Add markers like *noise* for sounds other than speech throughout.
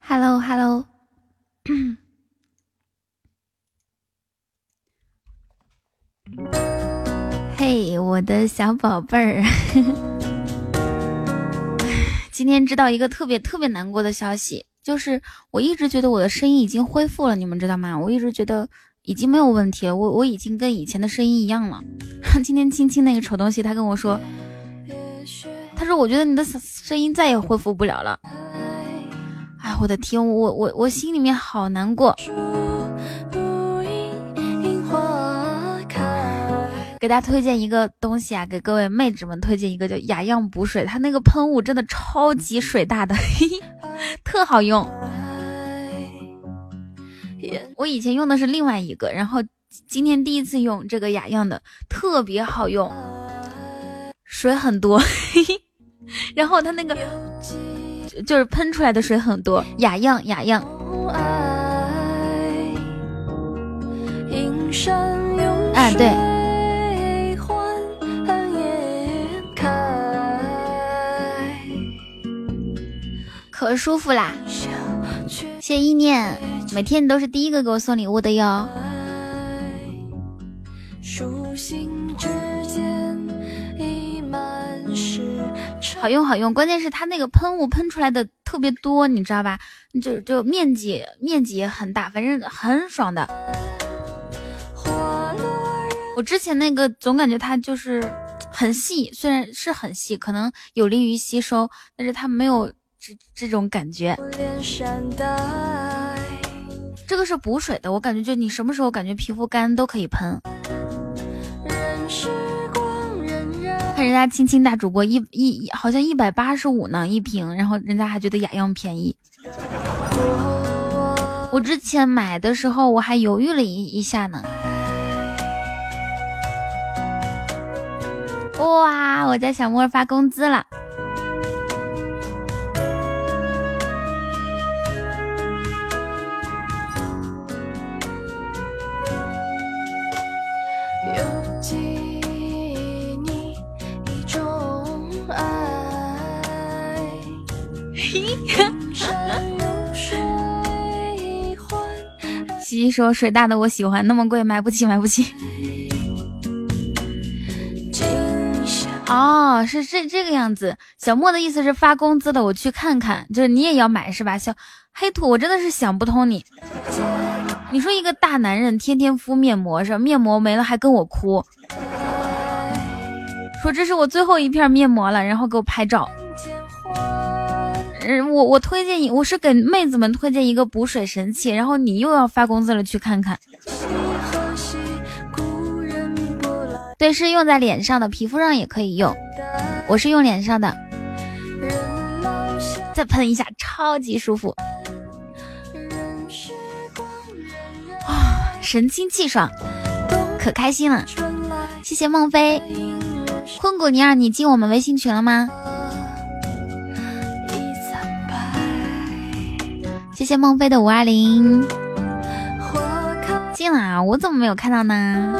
Hello Hello，*clears throat* 嘿，我的小宝贝儿，*laughs* 今天知道一个特别特别难过的消息，就是我一直觉得我的声音已经恢复了，你们知道吗？我一直觉得已经没有问题了，我我已经跟以前的声音一样了。*laughs* 今天青青那个丑东西，他跟我说，他说我觉得你的声音再也恢复不了了。我的天，我我我心里面好难过。给大家推荐一个东西啊，给各位妹子们推荐一个叫雅漾补水，它那个喷雾真的超级水大的，*laughs* 特好用。我以前用的是另外一个，然后今天第一次用这个雅漾的，特别好用，水很多，*laughs* 然后它那个。就是喷出来的水很多，雅漾雅漾。哎，对，可舒服啦！谢意念，每天你都是第一个给我送礼物的哟。好用好用，关键是它那个喷雾喷出来的特别多，你知道吧？就就面积面积也很大，反正很爽的。我之前那个总感觉它就是很细，虽然是很细，可能有利于吸收，但是它没有这这种感觉。这个是补水的，我感觉就你什么时候感觉皮肤干都可以喷。人家亲亲大主播一一好像一百八十五呢一瓶，然后人家还觉得雅漾便宜。我之前买的时候我还犹豫了一一下呢。哇，我家小莫发工资了。西西说：“水大的我喜欢，那么贵买不起，买不起。”哦，是这这个样子。小莫的意思是发工资的，我去看看，就是你也要买是吧？小黑土，我真的是想不通你。你说一个大男人天天敷面膜，是面膜没了还跟我哭，说这是我最后一片面膜了，然后给我拍照。嗯，我我推荐你，我是给妹子们推荐一个补水神器，然后你又要发工资了，去看看。对，是用在脸上的，皮肤上也可以用。我是用脸上的，再喷一下，超级舒服。啊，神清气爽，可开心了。谢谢孟非，坤谷尼尔，你进我们微信群了吗？谢谢孟非的五二零，进了啊！我怎么没有看到呢？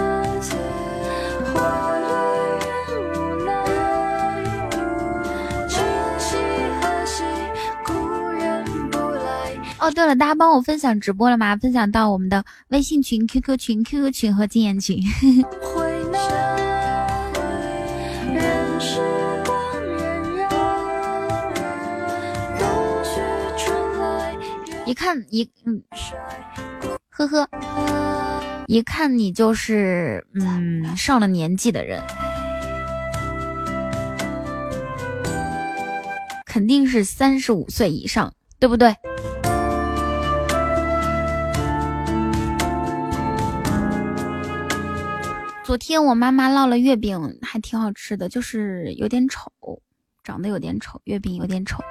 哦，对了，大家帮我分享直播了吗？分享到我们的微信群、QQ 群、QQ 群和禁言群。*laughs* 一看一嗯，呵呵，一看你就是嗯上了年纪的人，肯定是三十五岁以上，对不对？昨天我妈妈烙了月饼，还挺好吃的，就是有点丑，长得有点丑，月饼有点丑。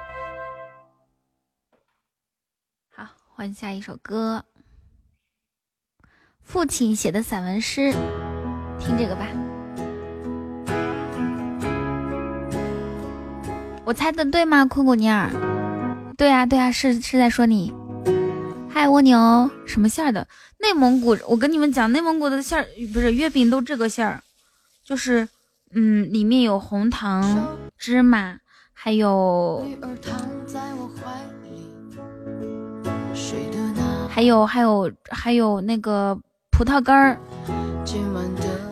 换下一首歌，父亲写的散文诗，听这个吧。我猜的对吗，坤古尼尔？对啊，对啊，是是在说你。嗨，蜗牛，什么馅的？内蒙古，我跟你们讲，内蒙古的馅儿不是月饼都这个馅儿，就是嗯，里面有红糖、芝麻，还有。还有还有还有那个葡萄干儿，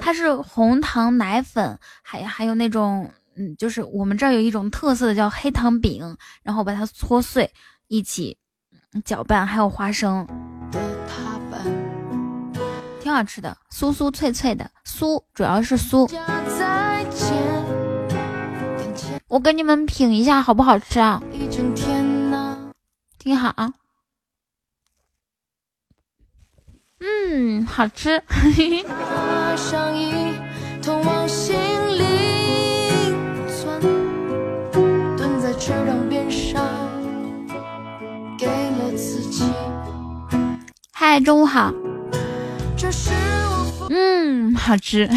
它是红糖奶粉，还还有那种嗯，就是我们这儿有一种特色的叫黑糖饼，然后把它搓碎一起搅拌，还有花生，挺好吃的，酥酥脆脆的酥，主要是酥。我给你们品一下好不好吃啊？听好，嗯，好吃。*laughs* 嗨，中午好。嗯，好吃。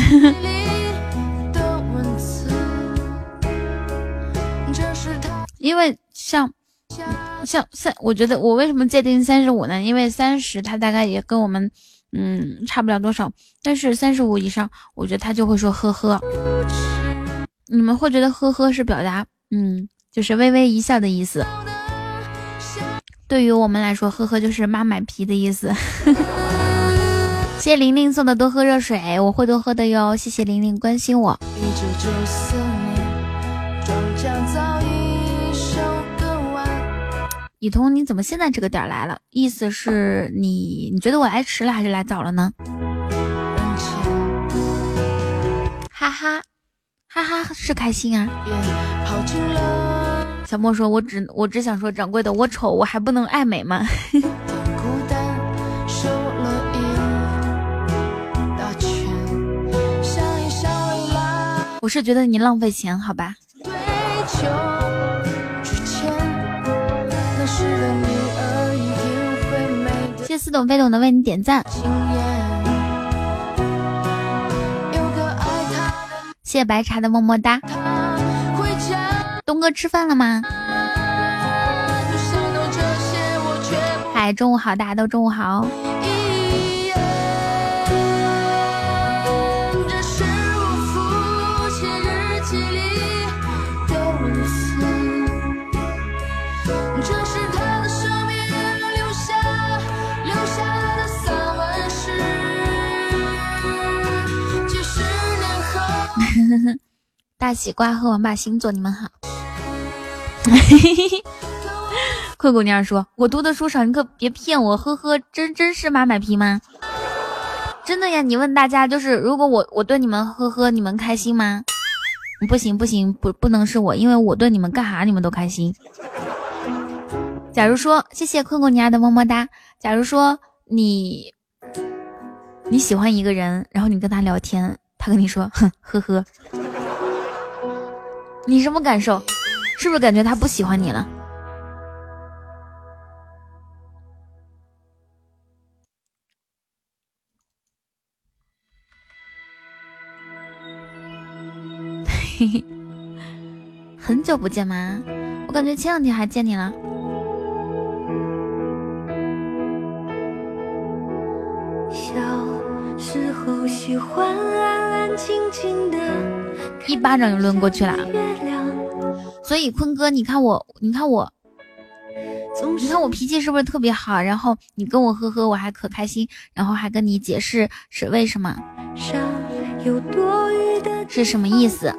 因为像像三，我觉得我为什么界定三十五呢？因为三十他大概也跟我们嗯差不了多少，但是三十五以上，我觉得他就会说呵呵。你们会觉得呵呵是表达嗯，就是微微一笑的意思。对于我们来说，呵呵就是妈买皮的意思。谢谢玲玲送的多喝热水，我会多喝的哟。谢谢玲玲关心我。雨桐，你怎么现在这个点来了？意思是你你觉得我来迟了还是来早了呢？哈哈哈哈，是开心啊！小莫说：“我只我只想说，掌柜的，我丑，我还不能爱美吗？” *laughs* 我是觉得你浪费钱，好吧？似懂非懂的为你点赞，谢谢白茶的么么哒。东哥吃饭了吗？嗨，中午好，大家都中午好。大西瓜和王八星座，你们好。*laughs* 灰姑娘说：“我读的书少，你可别骗我。”呵呵，真真是马买皮吗？真的呀！你问大家，就是如果我我对你们呵呵，你们开心吗？不行不行，不不能是我，因为我对你们干啥你们都开心。假如说，谢谢困困娘的么么哒。假如说你你喜欢一个人，然后你跟他聊天。他跟你说，哼，呵呵，你什么感受？是不是感觉他不喜欢你了？嘿嘿，很久不见吗？我感觉前两天还见你了。小时候喜欢一巴掌就抡过去了，所以坤哥，你看我，你看我，你看我脾气是不是特别好？然后你跟我呵呵，我还可开心，然后还跟你解释是为什么，是什么意思？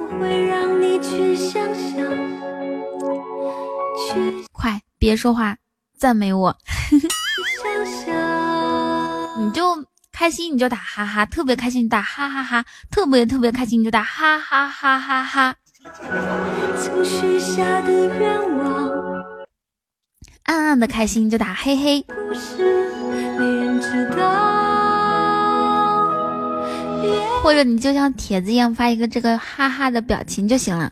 快别说话，赞美我，*laughs* 你就。开心你就打哈哈，特别开心你打哈哈哈，特别特别开心你就打哈哈哈哈哈。暗暗的开心就打嘿嘿。或者你就像帖子一样发一个这个哈哈的表情就行了。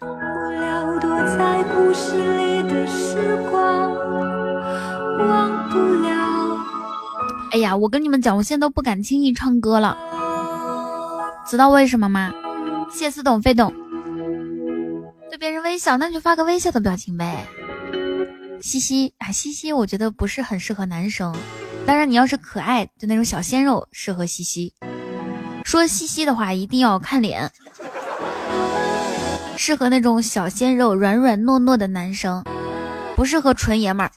忘不了。哎呀，我跟你们讲，我现在都不敢轻易唱歌了，知道为什么吗？谢似懂非懂，对别人微笑，那就发个微笑的表情呗。嘻嘻啊，嘻嘻，我觉得不是很适合男生。当然，你要是可爱，就那种小鲜肉适合嘻嘻。说嘻嘻的话，一定要看脸，适合那种小鲜肉、软软糯糯的男生，不适合纯爷们儿。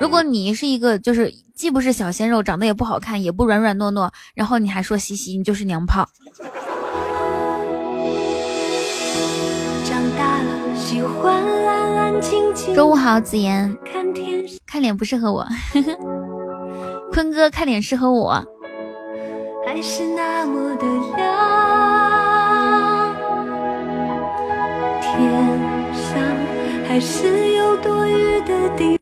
如果你是一个就是既不是小鲜肉，长得也不好看，也不软软糯糯，然后你还说嘻嘻，你就是娘炮。中午好，子言。看脸不适合我，*laughs* 坤哥看脸适合我。还是那么的亮，天上还是有多余的地。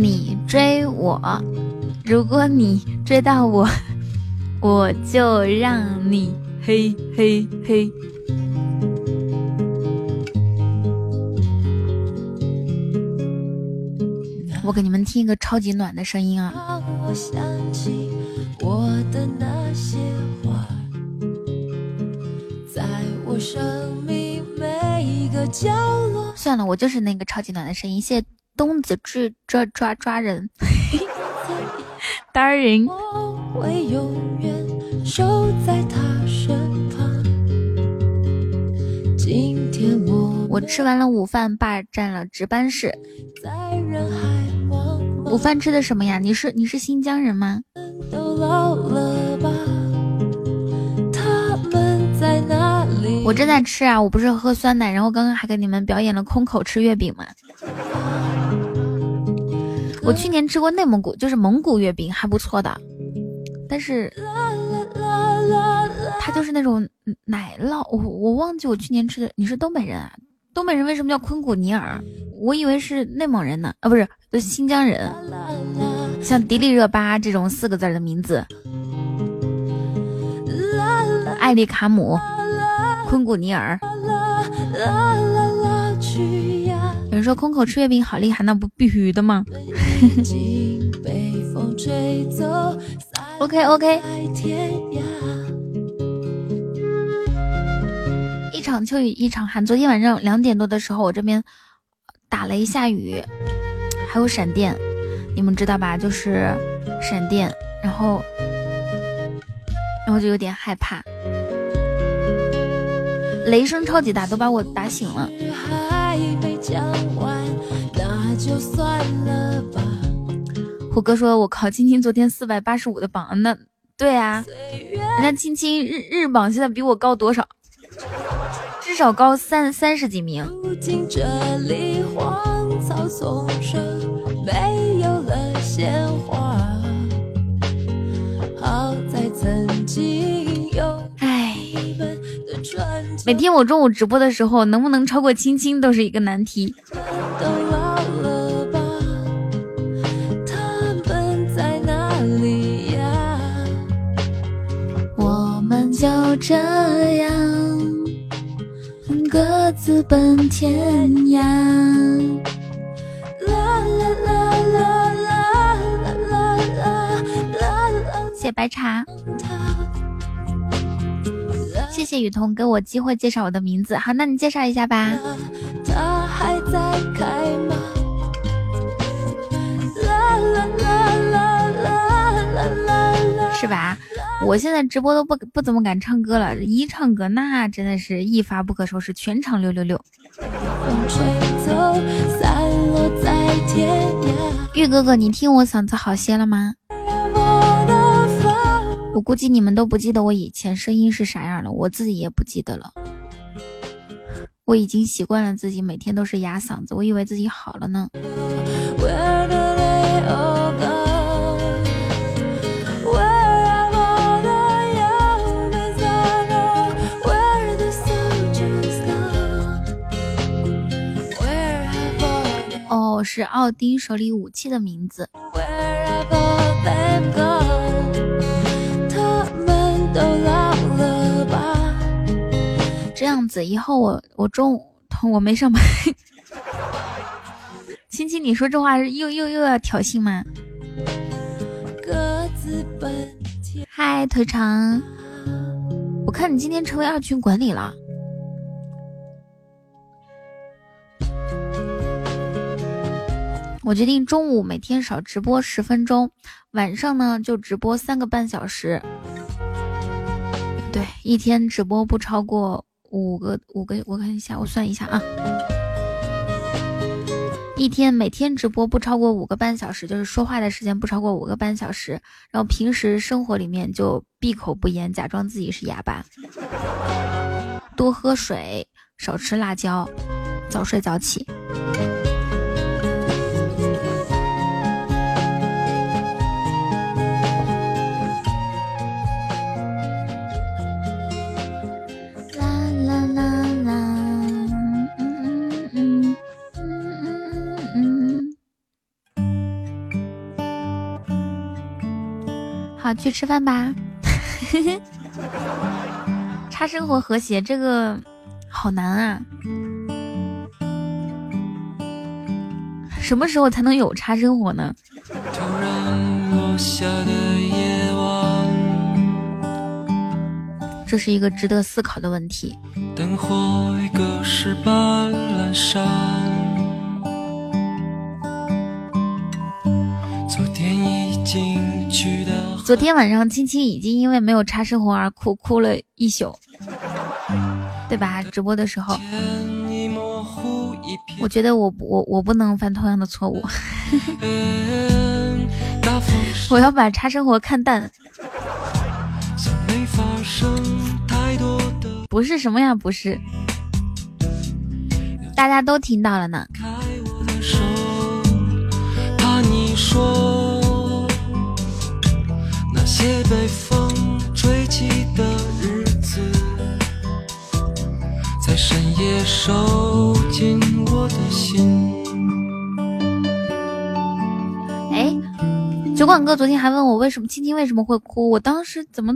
你追我，如果你追到我，*laughs* 我就让你嘿嘿嘿。我给你们听一个超级暖的声音啊！算了，我就是那个超级暖的声音。谢谢东子去抓抓抓人，*laughs* 单人。我吃完了午饭，霸占了值班室。午饭吃的什么呀？你是你是新疆人吗？我正在吃啊，我不是喝酸奶，然后刚刚还给你们表演了空口吃月饼吗？我去年吃过内蒙古，就是蒙古月饼，还不错的，但是它就是那种奶酪，我我忘记我去年吃的。你是东北人啊？东北人为什么叫昆古尼尔？我以为是内蒙人呢，啊，不是，新疆人。像迪丽热巴这种四个字的名字，艾丽卡姆、昆古尼尔。有人说空口吃月饼好厉害，那不必须的吗？*laughs* OK OK。一场秋雨一场寒。昨天晚上两点多的时候，我这边打雷下雨，还有闪电，你们知道吧？就是闪电，然后，然后就有点害怕，雷声超级大，都把我打醒了。虎哥说：“我靠，青青昨天四百八十五的榜，那对啊，人家青青日日榜现在比我高多少？”至少高三三十几名。唉，每天我中午直播的时候，能不能超过青青都是一个难题。我们就这样。各自奔天涯。谢谢白茶，谢谢雨桐给我机会介绍我的名字。好，那你介绍一下吧。是吧？我现在直播都不不怎么敢唱歌了，一唱歌那真的是一发不可收拾，全场六六六。玉哥哥，你听我嗓子好些了吗？我估计你们都不记得我以前声音是啥样了，我自己也不记得了。我已经习惯了自己每天都是哑嗓子，我以为自己好了呢。哦，是奥丁手里武器的名字。这样子，以后我我中午我没上班。*laughs* 亲亲，你说这话又又又要挑衅吗？嗨，腿长，我看你今天成为二群管理了。我决定中午每天少直播十分钟，晚上呢就直播三个半小时。对，一天直播不超过五个五个，我看一下，我算一下啊。一天每天直播不超过五个半小时，就是说话的时间不超过五个半小时。然后平时生活里面就闭口不言，假装自己是哑巴。多喝水，少吃辣椒，早睡早起。去吃饭吧，*laughs* 差生活和谐这个好难啊！什么时候才能有差生活呢？这是一个值得思考的问题。昨昨天晚上，青青已经因为没有插生活而哭哭了一宿，对吧？直播的时候，我觉得我我我不能犯同样的错误，*laughs* 我要把插生活看淡。不是什么呀？不是，大家都听到了呢。些被风吹起的日子，在深夜收紧我的心。哎，酒馆哥昨天还问我为什么青青为什么会哭，我当时怎么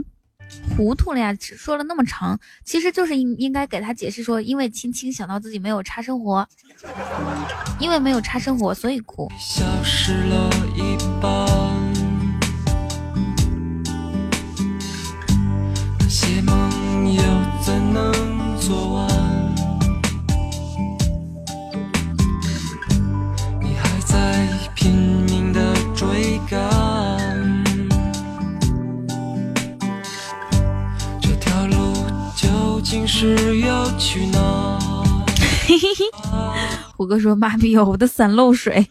糊涂了呀？说了那么长，其实就是应应该给他解释说，因为青青想到自己没有差生活，因为没有差生活，所以哭。消失了一半。能做完？你还在拼命的追赶，这条路究竟是要去哪？嘿嘿嘿，虎哥说：“妈逼，我的伞漏水。”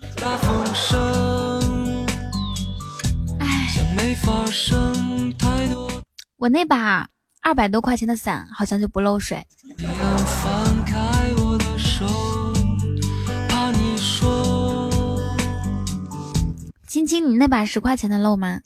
哎，我那把。二百多块钱的伞好像就不漏水。青青，你那把十块钱的漏吗？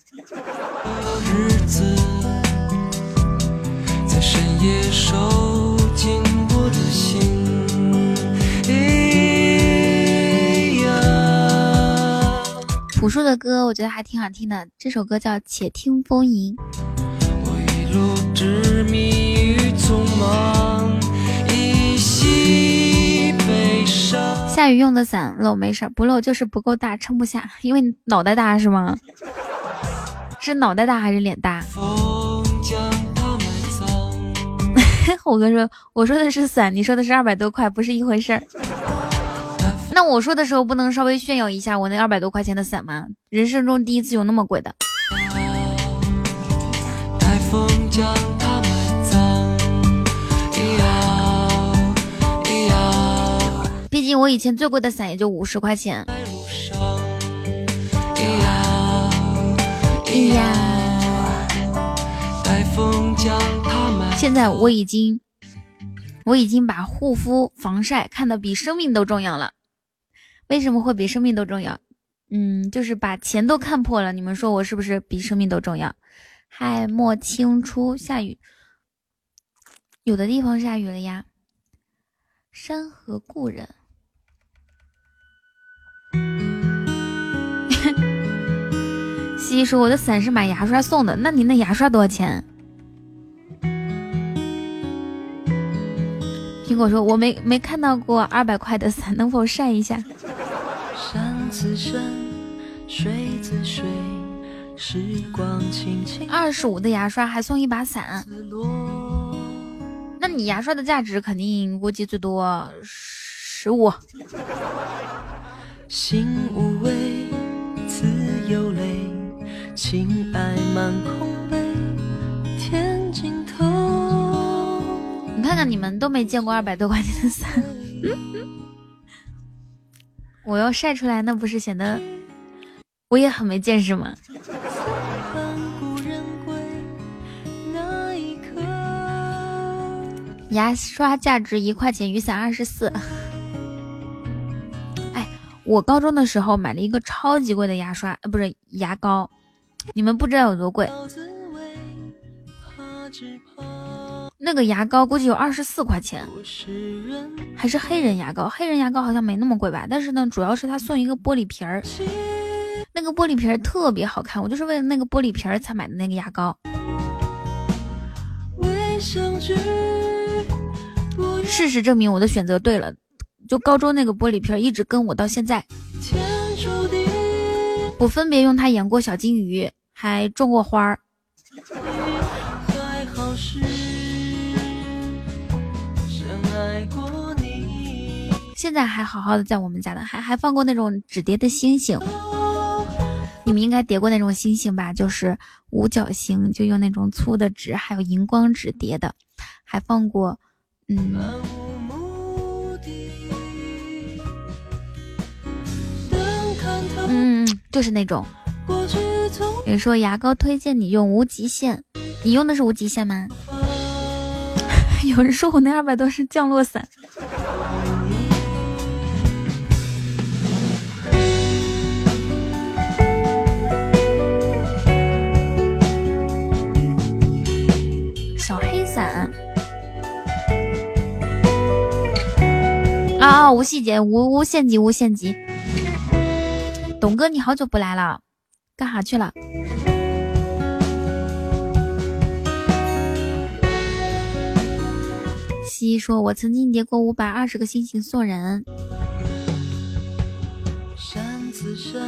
朴树的歌我觉得还挺好听的，这首歌叫《且听风吟》。下雨用的伞漏没事，不漏就是不够大，撑不下。*laughs* 因为脑袋大是吗？是脑袋大还是脸大？虎哥 *laughs* 说：“我说的是伞，你说的是二百多块，不是一回事儿。*laughs* ”那我说的时候不能稍微炫耀一下我那二百多块钱的伞吗？人生中第一次有那么贵的。毕竟我以前最贵的伞也就五十块钱。现在我已经，我已经把护肤防晒看得比生命都重要了。为什么会比生命都重要？嗯，就是把钱都看破了。你们说我是不是比生命都重要？嗨，莫清初，下雨，有的地方下雨了呀。山河故人，西西说我的伞是买牙刷送的，那你那牙刷多少钱？苹果说我没没看到过二百块的伞，能否晒一下？山自山，水自水。二十五的牙刷还送一把伞，那你牙刷的价值肯定估计最多十五。心无畏，自有泪，情爱满空杯，天尽头。你看看你们都没见过二百多块钱的伞。我要晒出来，那不是显得我也很没见识吗？*laughs* 牙刷价值一块钱，雨伞二十四。哎，我高中的时候买了一个超级贵的牙刷，呃，不是牙膏，你们不知道有多贵。那个牙膏估计有二十四块钱，还是黑人牙膏。黑人牙膏好像没那么贵吧？但是呢，主要是他送一个玻璃瓶儿，那个玻璃瓶儿特别好看，我就是为了那个玻璃瓶儿才买的那个牙膏。事实证明我的选择对了，就高中那个玻璃瓶一直跟我到现在。我分别用它演过小金鱼，还种过花儿。现在还好好的在我们家呢，还还放过那种纸叠的星星。你们应该叠过那种星星吧？就是五角星，就用那种粗的纸，还有荧光纸叠的，还放过，嗯，嗯，就是那种。有人说牙膏推荐你用无极限，你用的是无极限吗？*laughs* 有人说我那二百多是降落伞。小黑伞啊啊！无细节，无无限级，无限级。董哥，你好久不来了，干啥去了？西说：“我曾经叠过五百二十个星星送人。”山自山，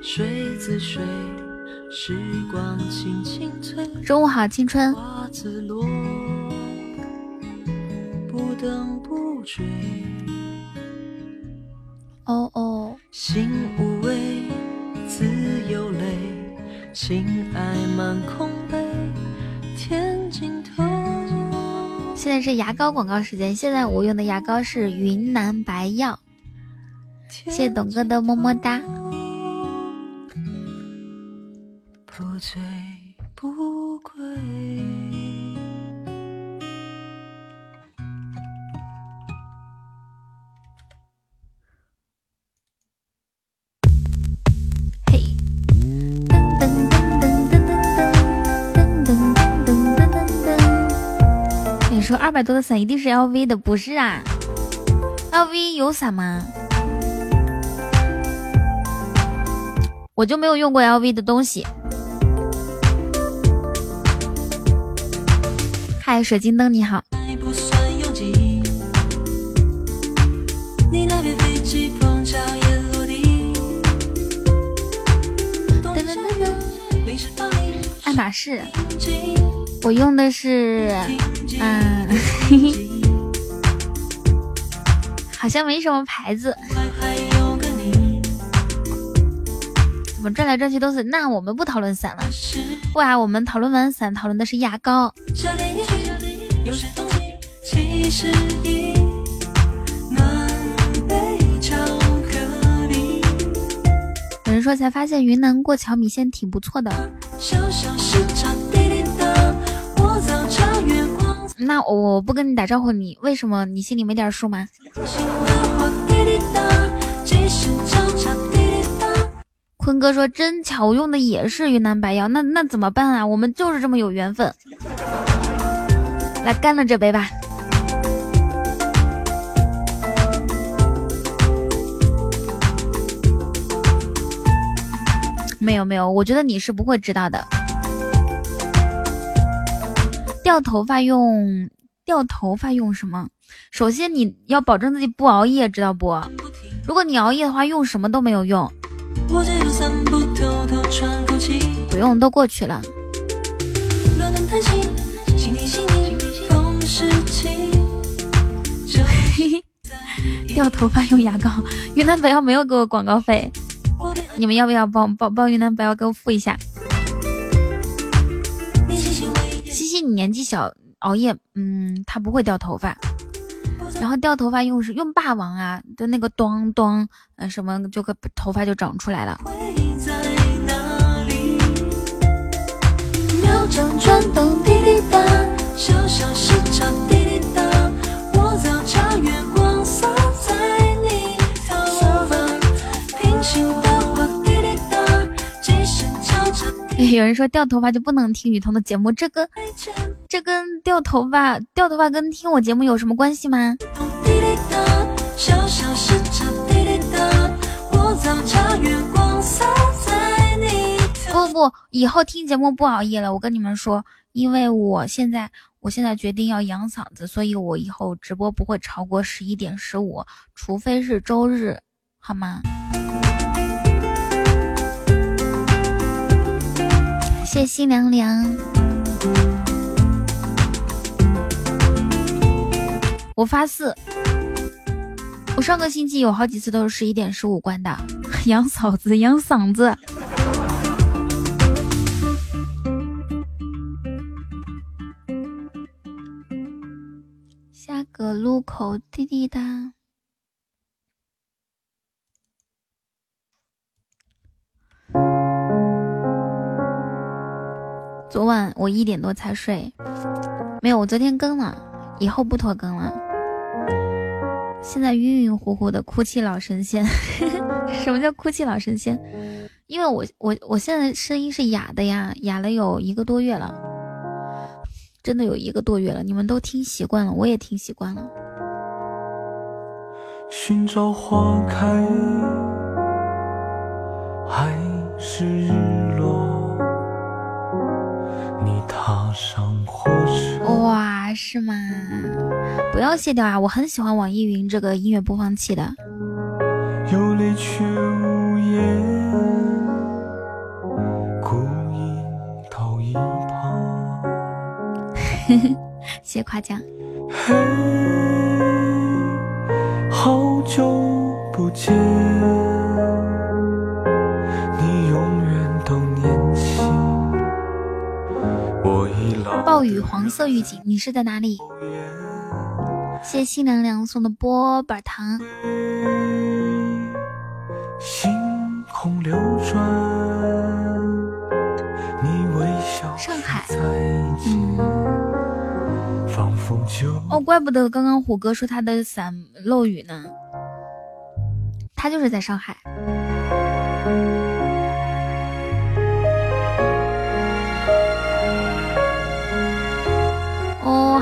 水自水。时光轻轻催。中午好，青春。哦哦。心无畏，自有泪，情爱满空杯，天尽头。现在是牙膏广告时间，现在我用的牙膏是云南白药。谢谢董哥的么么哒。不醉二百多的伞一定是 LV 的，不是啊？LV 有伞吗？我就没有用过 LV 的东西。嗨，水晶灯，你好。爱马仕，我用的是，嗯，好像没什么牌子。怎么转来转去都是，那我们不讨论伞了。哇，我们讨论完伞，讨论的是牙膏。有人说才发现云南过桥米线挺不错的。那我不跟你打招呼，你为什么你心里没点数吗？坤哥说：“真巧，我用的也是云南白药，那那怎么办啊？我们就是这么有缘分。来干了这杯吧。没有没有，我觉得你是不会知道的。掉头发用掉头发用什么？首先你要保证自己不熬夜，知道不？如果你熬夜的话，用什么都没有用。”不用，都过去了。*laughs* 掉头发用牙膏，云南白药没有给我广告费，你们要不要帮帮帮云南白药给我付一下？西西，你年纪小，熬夜，嗯，他不会掉头发。然后掉头发用是用霸王啊的那个咚咚，呃什么就个头发就长出来了。*laughs* 有人说掉头发就不能听雨桐的节目，这跟这跟掉头发掉头发跟听我节目有什么关系吗？不不，以后听节目不熬夜了。我跟你们说，因为我现在我现在决定要养嗓子，所以我以后直播不会超过十一点十五，除非是周日，好吗？谢心凉凉，我发誓，我上个星期有好几次都是十一点十五关的，*laughs* 养嫂子养嗓子。下个路口滴滴答。昨晚我一点多才睡，没有，我昨天更了，以后不拖更了。现在晕晕乎乎的，哭泣老神仙。*laughs* 什么叫哭泣老神仙？因为我我我现在声音是哑的呀，哑了有一个多月了，真的有一个多月了。你们都听习惯了，我也听习惯了。寻找花开，还是哇，是吗？不要卸掉啊！我很喜欢网易云这个音乐播放器的。*laughs* 谢夸奖。嘿好久不见。暴雨黄色预警，你是在哪里？谢谢新娘娘送的波板糖。上海。嗯。哦，怪不得刚刚虎哥说他的伞漏雨呢，他就是在上海。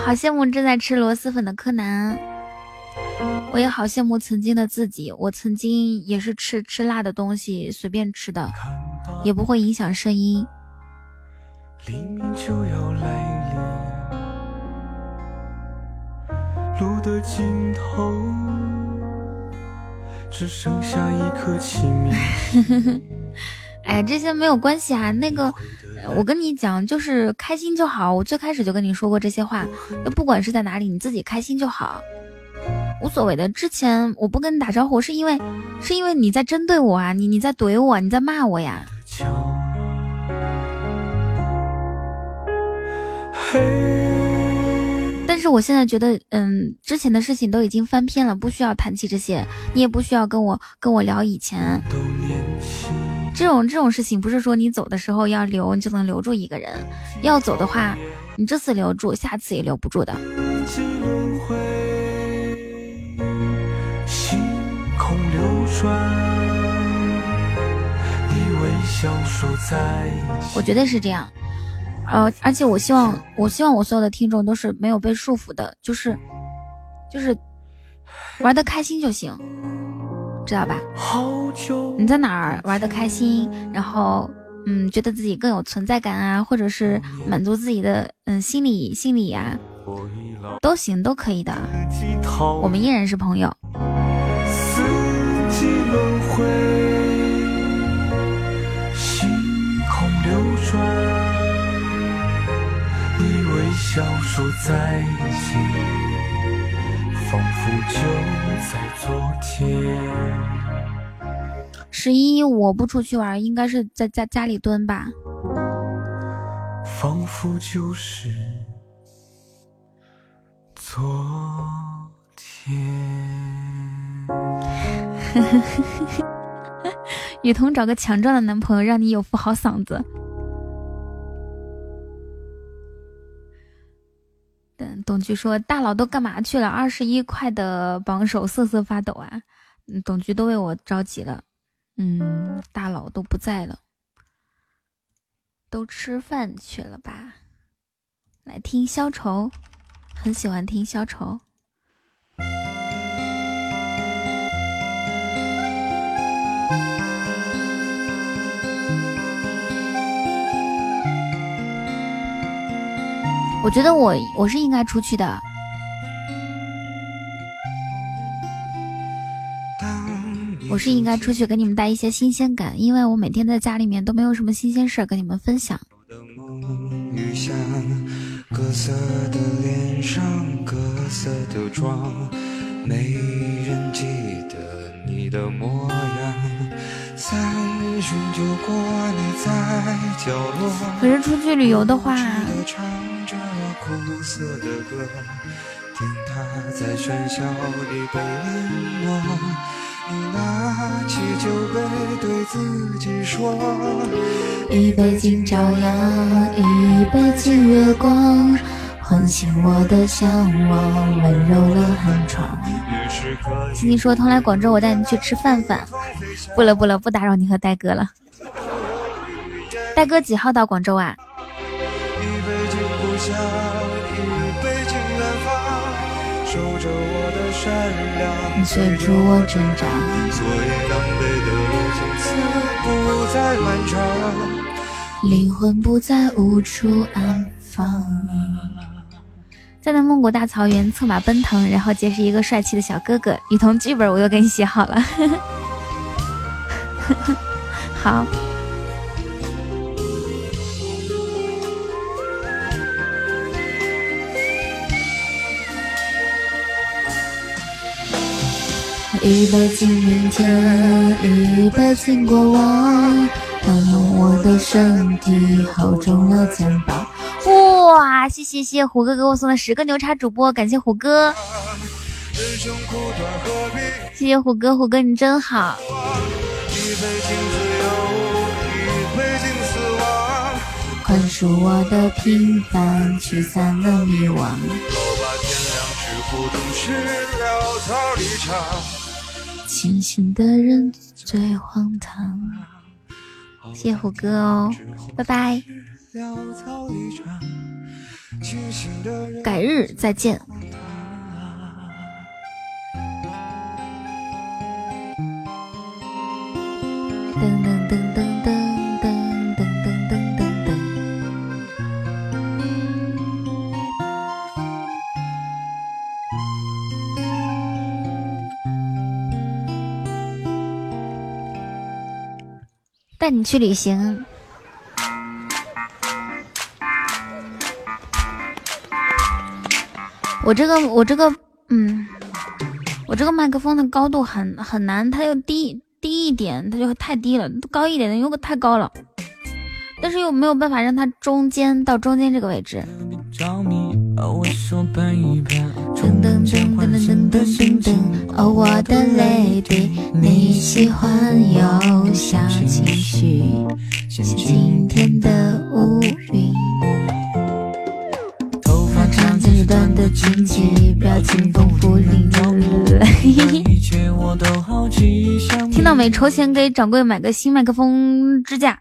好羡慕正在吃螺蛳粉的柯南，我也好羡慕曾经的自己。我曾经也是吃吃辣的东西，随便吃的，也不会影响声音。路的尽头只剩下一颗清明。*laughs* 哎，这些没有关系啊。那个，我跟你讲，就是开心就好。我最开始就跟你说过这些话，就不管是在哪里，你自己开心就好，无所谓的。之前我不跟你打招呼，是因为是因为你在针对我啊，你你在怼我，你在骂我呀。但是我现在觉得，嗯，之前的事情都已经翻篇了，不需要谈起这些，你也不需要跟我跟我聊以前。这种这种事情不是说你走的时候要留，你就能留住一个人。要走的话，你这次留住，下次也留不住的。我觉得是这样，呃，而且我希望，我希望我所有的听众都是没有被束缚的，就是，就是玩的开心就行。知道吧？你在哪儿玩的开心，然后嗯，觉得自己更有存在感啊，或者是满足自己的嗯心理心理呀，都行，都可以的。我们依然是朋友。仿佛就在昨天。十一我不出去玩，应该是在家家里蹲吧。仿佛就是昨天。*laughs* 雨桐找个强壮的男朋友，让你有副好嗓子。等董局说：“大佬都干嘛去了？二十一块的榜首瑟瑟发抖啊！”董局都为我着急了。嗯，大佬都不在了，都吃饭去了吧？来听消愁，很喜欢听消愁。我觉得我我是应该出去的。我是应该出去给你们带一些新鲜感，因为我每天在家里面都没有什么新鲜事儿跟你们分享。可是出去旅游的话。拿起酒杯，对自己说：一杯敬朝阳，一杯敬月光，唤醒我的向往，温柔了寒窗。青青说：“同来广州，我带你去吃饭饭。”不了不了，不打扰你和戴哥了。戴哥几号到广州啊？随着我成长，灵魂不再无处安放。在那孟古大草原策马奔腾，然后结识一个帅气的小哥哥。雨桐剧本我又给你写好了，*laughs* 好。一杯敬明天，一杯敬过往，暖暖我的身体，厚重了肩膀。哇，谢谢谢虎哥给我送了十个牛叉主播，感谢虎哥，谢谢虎哥，虎哥你真好。宽恕我的平凡，驱散了迷惘。清醒的人最荒唐。谢谢虎哥哦，拜拜。改日再见。噔噔噔。带你去旅行。我这个，我这个，嗯，我这个麦克风的高度很很难，它又低低一点，它就太低了；高一点的又太高了，但是又没有办法让它中间到中间这个位置。噔噔噔噔噔噔噔噔，哦，我的 lady，你喜欢有小情绪，像今天的乌云。头发长见识短的惊奇，表情丰富令人泪。听到没？筹钱给掌柜买个新麦克风支架。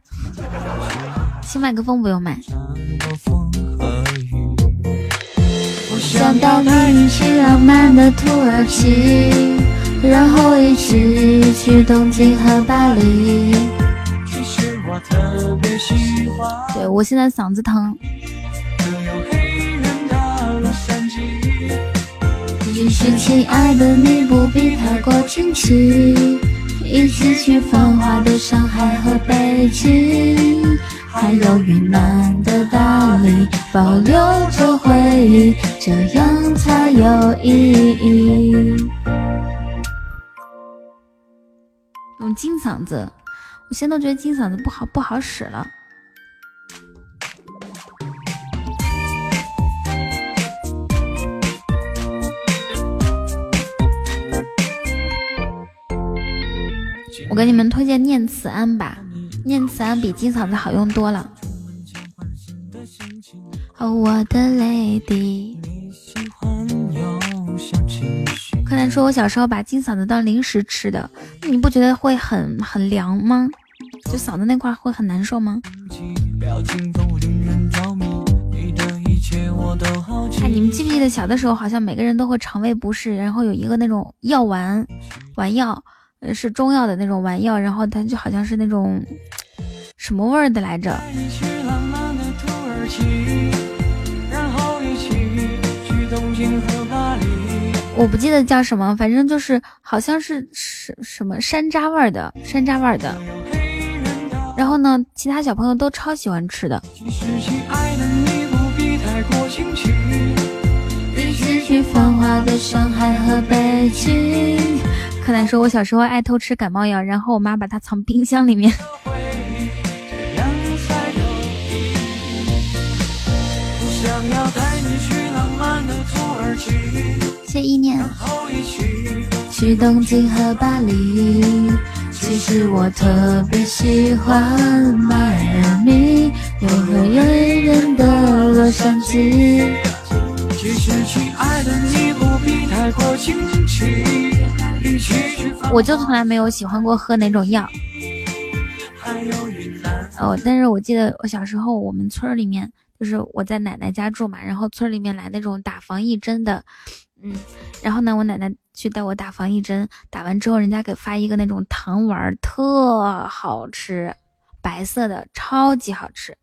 新麦克风不用买。想到你去浪漫的土耳其，然后一起去东京和巴黎。对我现在嗓子疼。其实亲爱的你不必太过惊奇，一起去繁华的上海和北京。还有云南的大理保留着回忆这样才有意义。用金嗓子我现在都觉得金嗓子不好不好使了。我给你们推荐念慈庵吧。念慈庵比金嗓子好用多了。哦，我的 lady。柯南说：“我小时候把金嗓子当零食吃的，你不觉得会很很凉吗？就嗓子那块会很难受吗？”哎，你们记不记得小的时候，好像每个人都会肠胃不适，然后有一个那种药丸丸药，呃，是中药的那种丸药，然后它就好像是那种什么味儿的来着？我不记得叫什么，反正就是好像是什什么山楂味儿的，山楂味儿的。然后呢，其他小朋友都超喜欢吃的。柯南说：“我小时候爱偷吃感冒药，然后我妈把它藏冰箱里面。”谢意念。去东京和巴黎，其实我特别喜欢迈阿密，又和远人的洛杉矶。我就从来没有喜欢过喝哪种药。哦，但是我记得我小时候，我们村里面就是我在奶奶家住嘛，然后村里面来那种打防疫针的，嗯，然后呢，我奶奶去带我打防疫针，打完之后，人家给发一个那种糖丸，特好吃，白色的，超级好吃。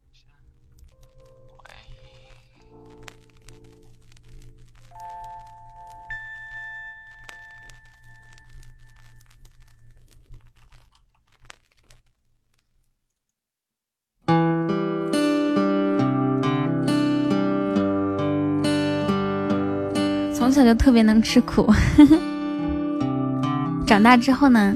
从小就特别能吃苦，*laughs* 长大之后呢？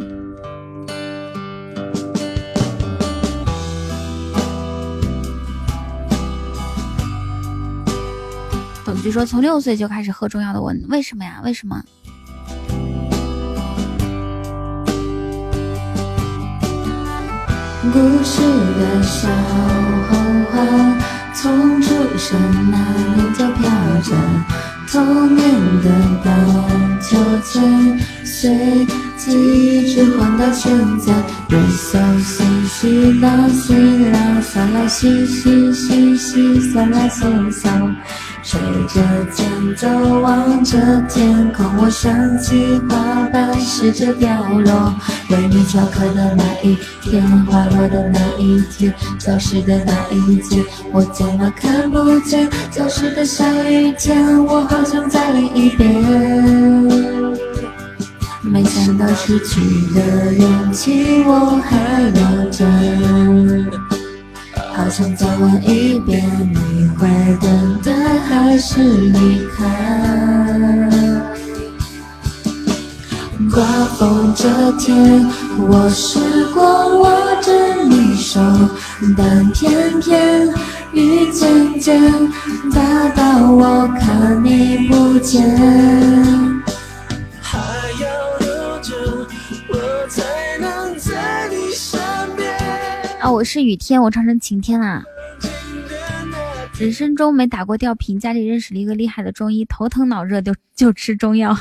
董局说从六岁就开始喝中药的我，为什么呀？为什么？故事的小红花，从出生那年就飘着。童年的荡秋千，随记忆一直晃到现在。哆嗦西西拉西拉，嗦拉西西西西，嗦拉西嗦。吹着前奏，望着天空，我想起花瓣试着掉落。为你翘课的那一天，滑落的那一天，教室的那一间，我怎么看不见？教室的下雨天，我好像在另一边。没想到失去的勇气，我还留着。好想再问一遍，你会等待还是离开？刮风这天，我试过握着你手，但偏偏雨渐渐大到我看你不见。是雨天，我唱成晴天啦。人生中没打过吊瓶，家里认识了一个厉害的中医，头疼脑热就就吃中药。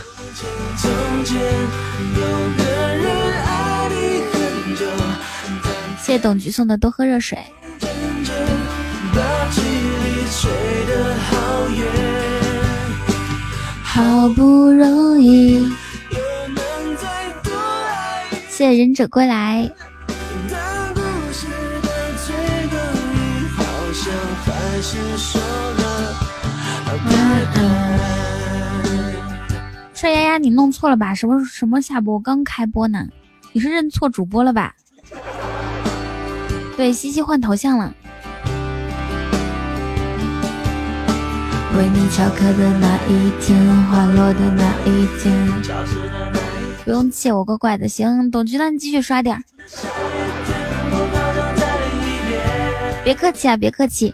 谢谢董局送的多喝热水。好不容易，谢谢忍者归来。帅丫丫，你弄错了吧？什么什么下播？刚开播呢？你是认错主播了吧？对，西西换头像了。为你翘课的那一天，花落的那一天。不用气，我乖乖的。行，董局，那你继续刷点。别客气啊，别客气。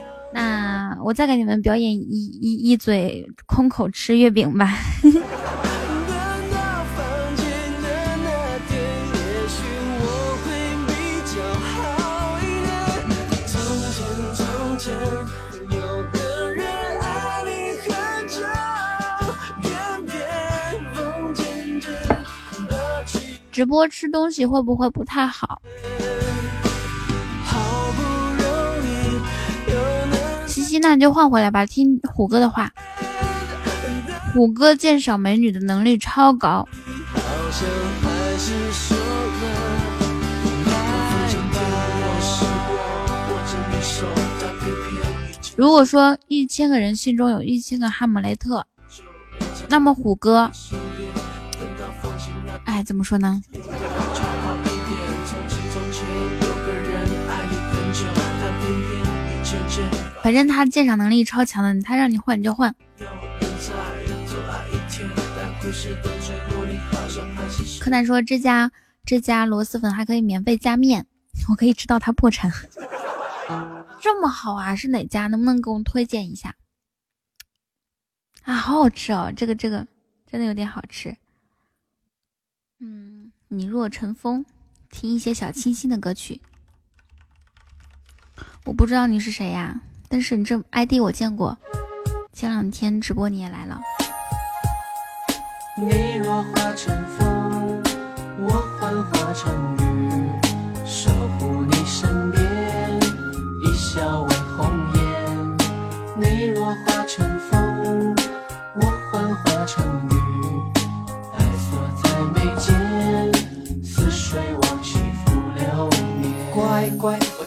那我再给你们表演一一一嘴空口吃月饼吧。直播吃东西会不会不太好？那你就换回来吧，听虎哥的话。虎哥鉴赏美女的能力超高。如果说一千个人心中有一千个哈姆雷特，那么虎哥。哎，怎么说呢？反正他鉴赏能力超强的，他让你换你就换。柯南说这家这家螺蛳粉还可以免费加面，我可以吃到他破产。*laughs* 这么好啊？是哪家？能不能给我们推荐一下？啊，好好吃哦！这个这个真的有点好吃。嗯，你若成风，听一些小清新的歌曲。我不知道你是谁呀，但是你这 ID 我见过，前两天直播你也来了。你若化成风，我幻化成雨，守护你身边，一笑为红颜。你若化成风，我幻化成雨。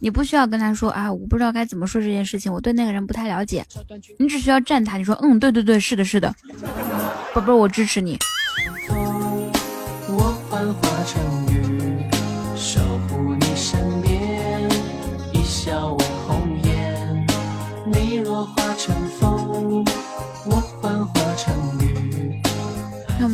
你不需要跟他说啊，我不知道该怎么说这件事情，我对那个人不太了解。你只需要站他，你说嗯，对对对，是的，是的，宝贝，我支持你。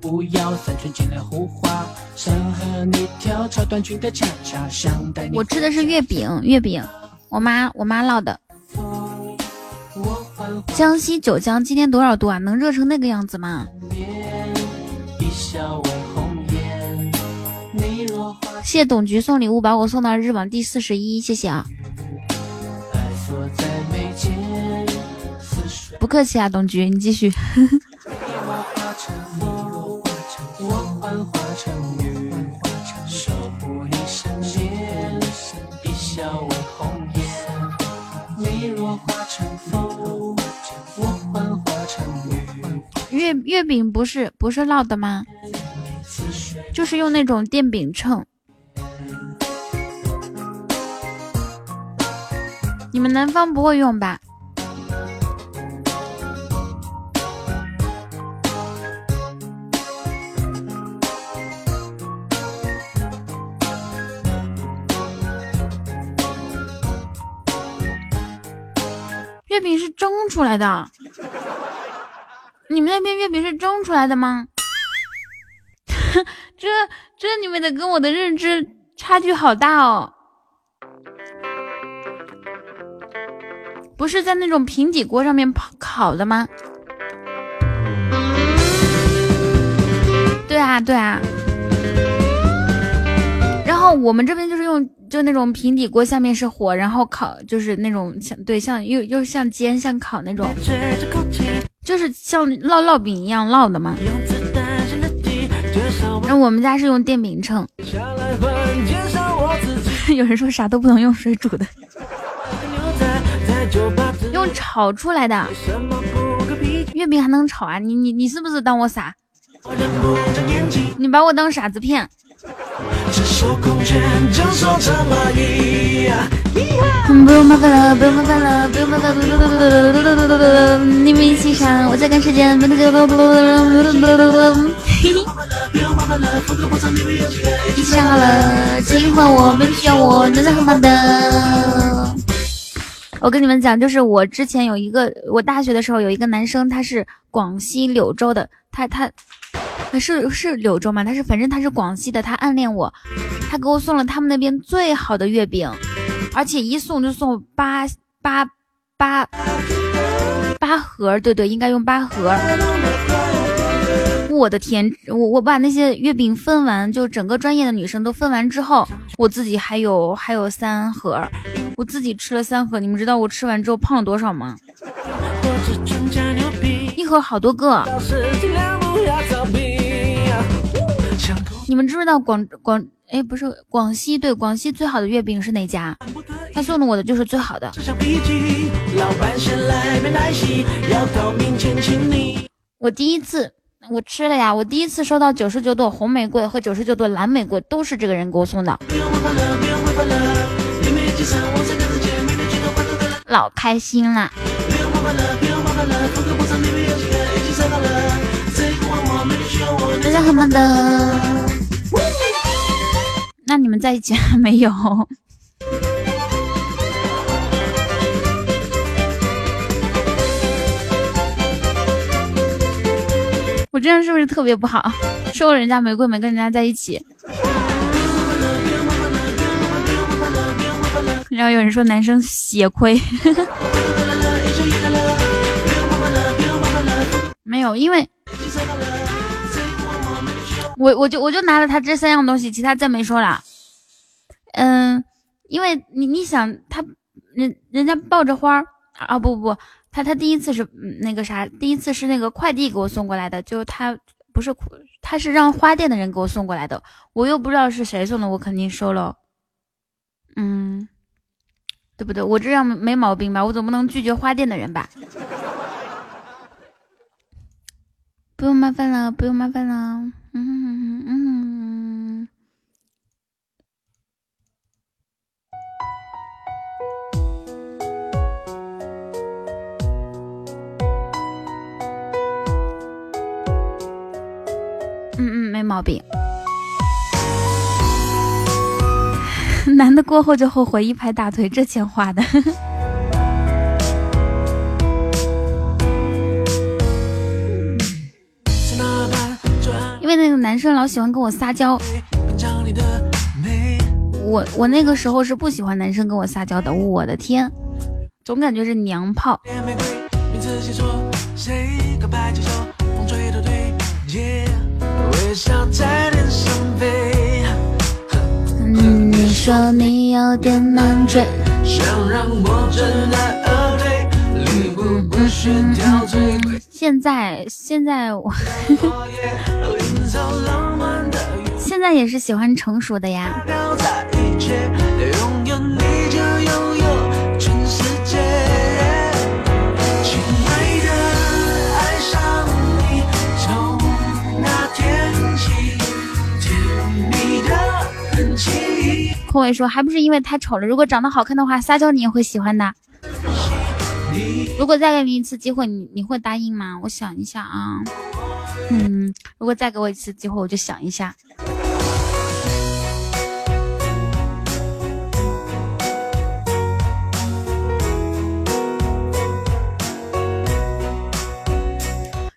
不要三寸金莲胡花，想和你跳超短裙的恰恰，想带你。我吃的是月饼，月饼，我妈我妈烙的。江西九江今天多少度啊？能热成那个样子吗？谢谢董局送礼物，把我送到日榜第四十一，谢谢啊。不客气啊，董局，你继续。你若化成风我幻化成雨守护你身边一笑为红颜你若化成风我幻化成雨月月饼不是不是烙的吗？就是用那种电饼秤。你们南方不会用吧？月饼是蒸出来的。你们那边月饼是蒸出来的吗？*laughs* 这这你们的跟我的认知差距好大哦。不是在那种平底锅上面烤的吗？对啊对啊。我们这边就是用就那种平底锅，下面是火，然后烤就是那种像对像又又像煎像烤那种，就是像烙烙饼一样烙的嘛。然后我们家是用电饼铛。*laughs* 有人说啥都不能用水煮的，用炒出来的月饼还能炒啊？你你你是不是当我傻？你把我当傻子骗？不用麻烦了，不用麻烦了，不用麻烦了，你们一起上，我在赶时间。不用麻烦了，不用麻烦了，不用麻烦了一起上好了，今晚我们需要我，真的很棒的。我跟你们讲，就是我之前有一个，我大学的时候有一个男生，他是广西柳州的，他他。是是柳州吗？他是反正他是广西的，他暗恋我，他给我送了他们那边最好的月饼，而且一送就送八八八八盒，对对，应该用八盒。我的天，我我把那些月饼分完，就整个专业的女生都分完之后，我自己还有还有三盒，我自己吃了三盒。你们知道我吃完之后胖了多少吗？一盒好多个。你们知不知道广广哎不是广西对广西最好的月饼是哪家？他送的我的就是最好的。我第一次我吃了呀，我第一次收到九十九朵红玫瑰和九十九朵蓝玫瑰，都是这个人给我送的，老开心了。大家很棒的。那你们在一起还没有？我这样是不是特别不好？收了人家玫瑰没跟人家在一起。然后有人说男生血亏，*laughs* 没有，因为。我我就我就拿了他这三样东西，其他再没说了。嗯，因为你你想他人人家抱着花儿啊不不不，他他第一次是那个啥，第一次是那个快递给我送过来的，就他不是他是让花店的人给我送过来的，我又不知道是谁送的，我肯定收了。嗯，对不对？我这样没毛病吧？我总不能拒绝花店的人吧？*laughs* 不用麻烦了，不用麻烦了。嗯嗯嗯嗯嗯，没毛病。*laughs* 男的过后就后悔，一拍大腿，这钱花的。那个男生老喜欢跟我撒娇，我我那个时候是不喜欢男生跟我撒娇的，我的天，总感觉是娘炮。嗯，你说你有点难追。现在现在我。现在也是喜欢成熟的呀。空伟说，还不是因为太丑了。如果长得好看的话，撒娇你也会喜欢的。如果再给你一次机会，你你会答应吗？我想一下啊。嗯，如果再给我一次机会，我就想一下。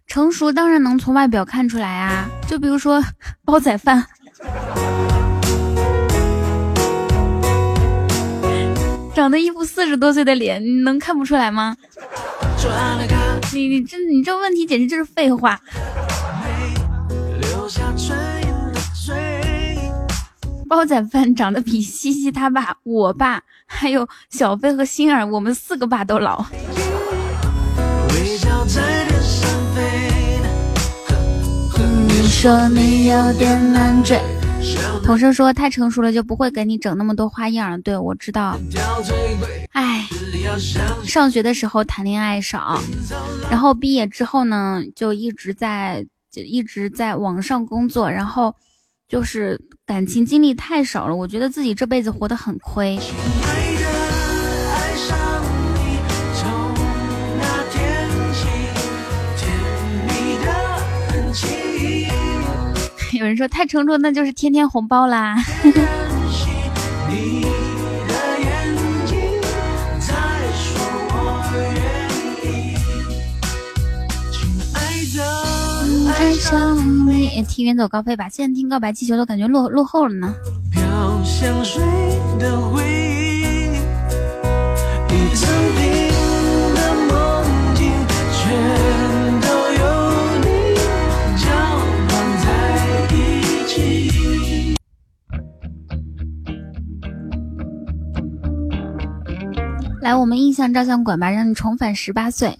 成熟当然能从外表看出来啊，就比如说煲仔饭，长得一副四十多岁的脸，你能看不出来吗？你你这你这问题简直就是废话。煲仔饭长得比西西他爸、我爸，还有小飞和星儿，我们四个爸都老。你说你有点难追。童声说太成熟了就不会给你整那么多花样。对我知道。唉，上学的时候谈恋爱少，然后毕业之后呢，就一直在就一直在网上工作，然后就是感情经历太少了，我觉得自己这辈子活得很亏。人说太成熟，那就是天天红包啦。爱上你，听远走高飞吧。现在听告白气球都感觉落落后了呢。来，我们印象照相馆吧，让你重返十八岁。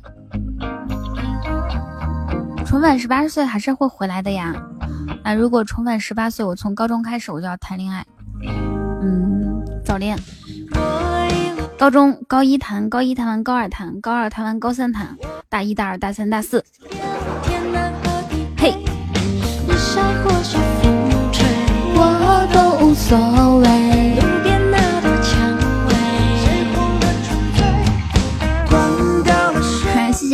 重返十八岁还是会回来的呀。那如果重返十八岁，我从高中开始我就要谈恋爱。嗯，早恋。高中高一谈，高一谈完高二谈，高二谈完高三谈，大一、大二、大三、大四。嘿。我都无所谓。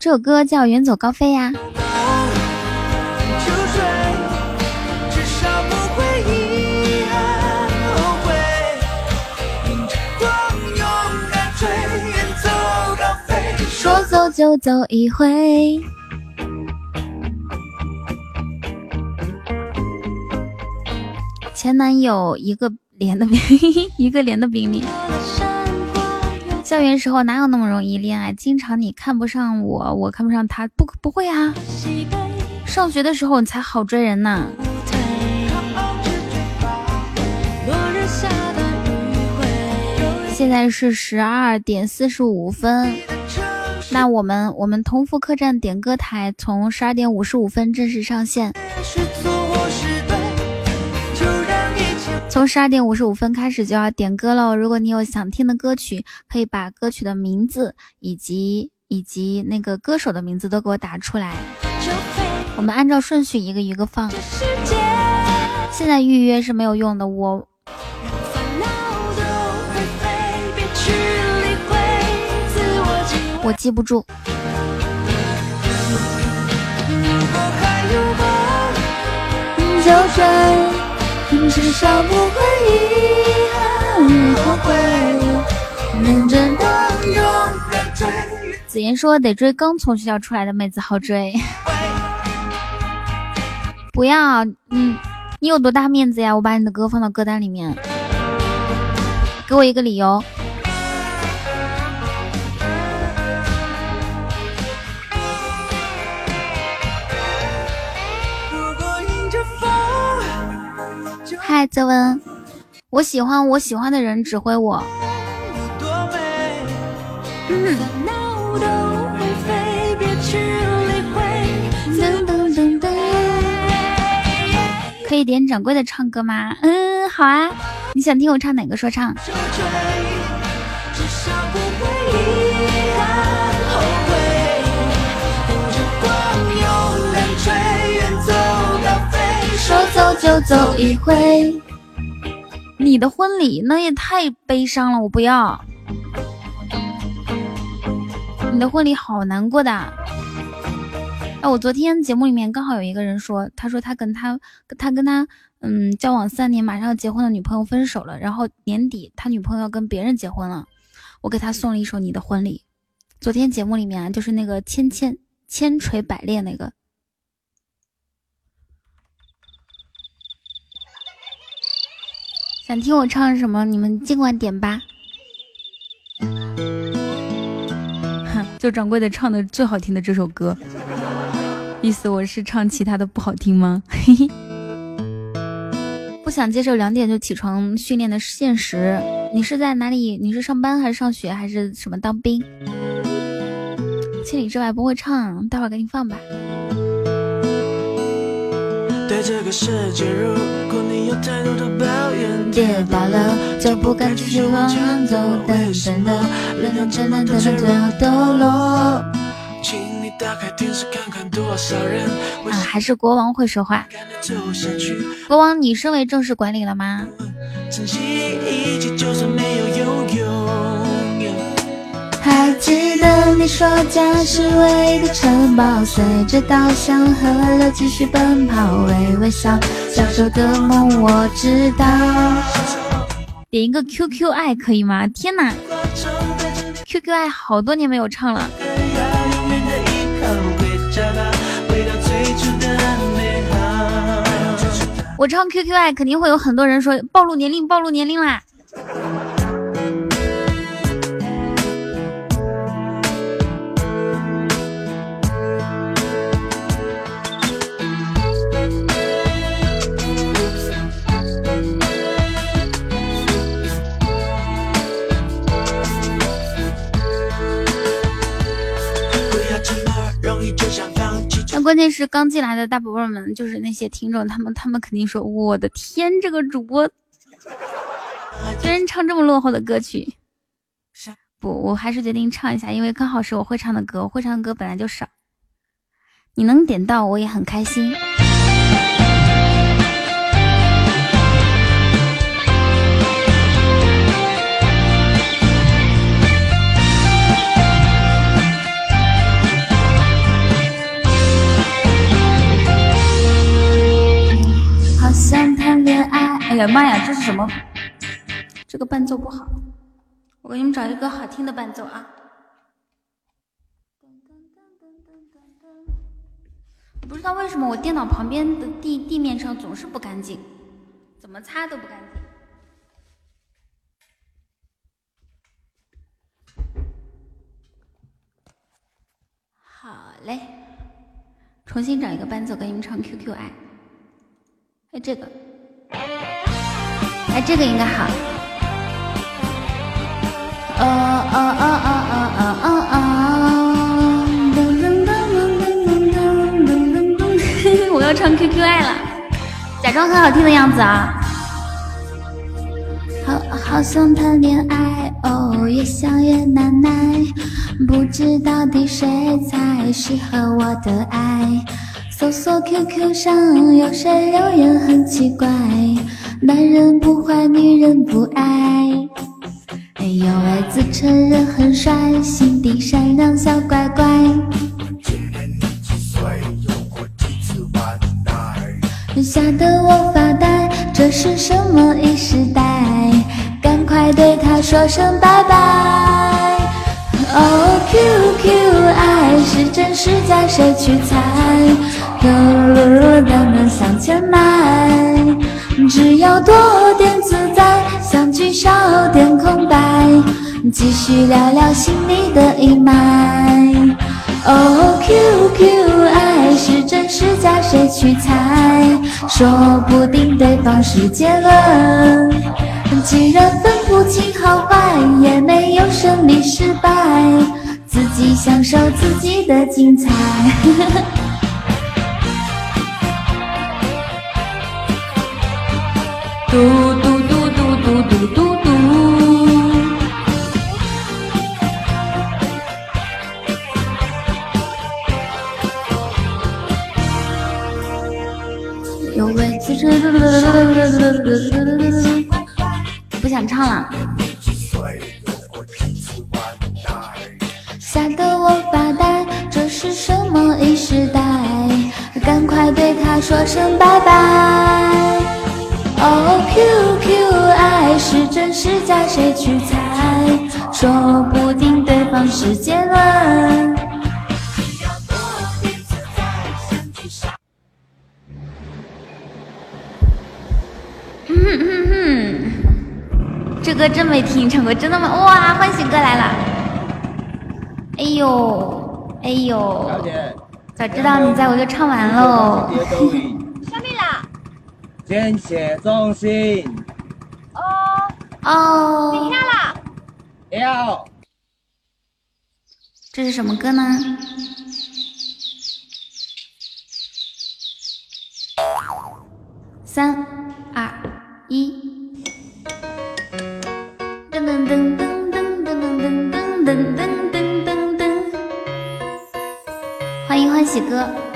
这首歌叫《远走高飞》呀。说走就走一回。前男友一个连的兵，*laughs* 一个连的兵力。校园时候哪有那么容易恋爱？经常你看不上我，我看不上他，不不会啊。上学的时候你才好追人呢。现在是十二点四十五分，那我们我们同福客栈点歌台从十二点五十五分正式上线。从十二点五十五分开始就要点歌喽。如果你有想听的歌曲，可以把歌曲的名字以及以及那个歌手的名字都给我打出来，我们按照顺序一个一个放。现在预约是没有用的，我我记不住。至少不会遗憾后悔。认真当中子言说得追刚从学校出来的妹子好追。不要，嗯，你有多大面子呀？我把你的歌放到歌单里面，给我一个理由。嗨，泽文，我喜欢我喜欢的人指挥我。嗯。可以点掌柜的唱歌吗？嗯，好啊。你想听我唱哪个说唱？就走一回，你的婚礼那也太悲伤了，我不要。你的婚礼好难过的。哎，我昨天节目里面刚好有一个人说，他说他跟他他跟他嗯交往三年，马上要结婚的女朋友分手了，然后年底他女朋友要跟别人结婚了，我给他送了一首《你的婚礼》。昨天节目里面就是那个千千千锤百炼那个，想听我唱什么，你们尽管点吧。哼，就掌柜的唱的最好听的这首歌，意思我是唱其他的不好听吗？嘿嘿，不想接受两点就起床训练的现实。你是在哪里？你是上班还是上学还是什么当兵？千里之外不会唱，待会儿给你放吧。对这个世界，如果你有太多的抱怨，跌倒了就不敢继续往前走，等等的，等等等等等等，最后都落。请你打开电视看看多少人。啊，还是国王会说话。国王，你升为正式管理了吗？珍惜一切，就算没有拥有。还记得你说家是唯一的城堡，随着稻香河流继续奔跑，微微笑，小时候的梦我知道。点一个 QQ 爱可以吗？天哪，QQ 爱好多年没有唱了。我唱 QQ 爱肯定会有很多人说暴露年龄，暴露年龄啦。关键是刚进来的大宝贝们，就是那些听众，他们他们肯定说：“我的天，这个主播居然唱这么落后的歌曲！”不，我还是决定唱一下，因为刚好是我会唱的歌，我会唱的歌本来就少，你能点到我也很开心。谈恋爱。哎呀妈呀，这是什么？这个伴奏不好，我给你们找一个好听的伴奏啊！不知道为什么我电脑旁边的地地面上总是不干净，怎么擦都不干净。好嘞，重新找一个伴奏给你们唱 QQ 爱。哎，这个，哎，这个应该好。哦哦哦哦哦哦哦哦！噔噔噔噔噔噔噔噔噔！我要唱 QQ 爱了，假装很好听的样子啊。好好想谈恋爱，哦，越想越难耐，不知到底谁才适合我的爱。搜索 QQ 上有谁留言很奇怪，男人不坏，女人不爱。哎呦喂自称人很帅，心地善良小乖乖。吓得我发呆，这是什么一时代？赶快对他说声拜拜。哦，QQ 爱是真是假，谁去猜？路都能向前迈，只要多点自在，相聚少点空白，继续聊聊心里的阴霾。哦，QQ 爱是真是假，谁去猜？说不定对方是结论。既然分不清好坏，也没有胜利失败，自己享受自己的精彩。嘟嘟嘟嘟嘟嘟嘟嘟。有位自称不想唱了，吓得我发呆，这是什么一时代？他说声拜拜。哦，QQ，爱是真是假，谁去猜？说不定对方是杰伦。嗯哼哼，这歌真没听唱过，真的吗？哇，欢喜哥来了！哎呦，哎呦，早知道你在我就唱完喽。*laughs* 下面啦。天写中心。哦哦。你下啦。要。这是什么歌呢？三二一。噔噔噔噔噔噔噔噔噔噔噔噔。欢迎欢喜哥。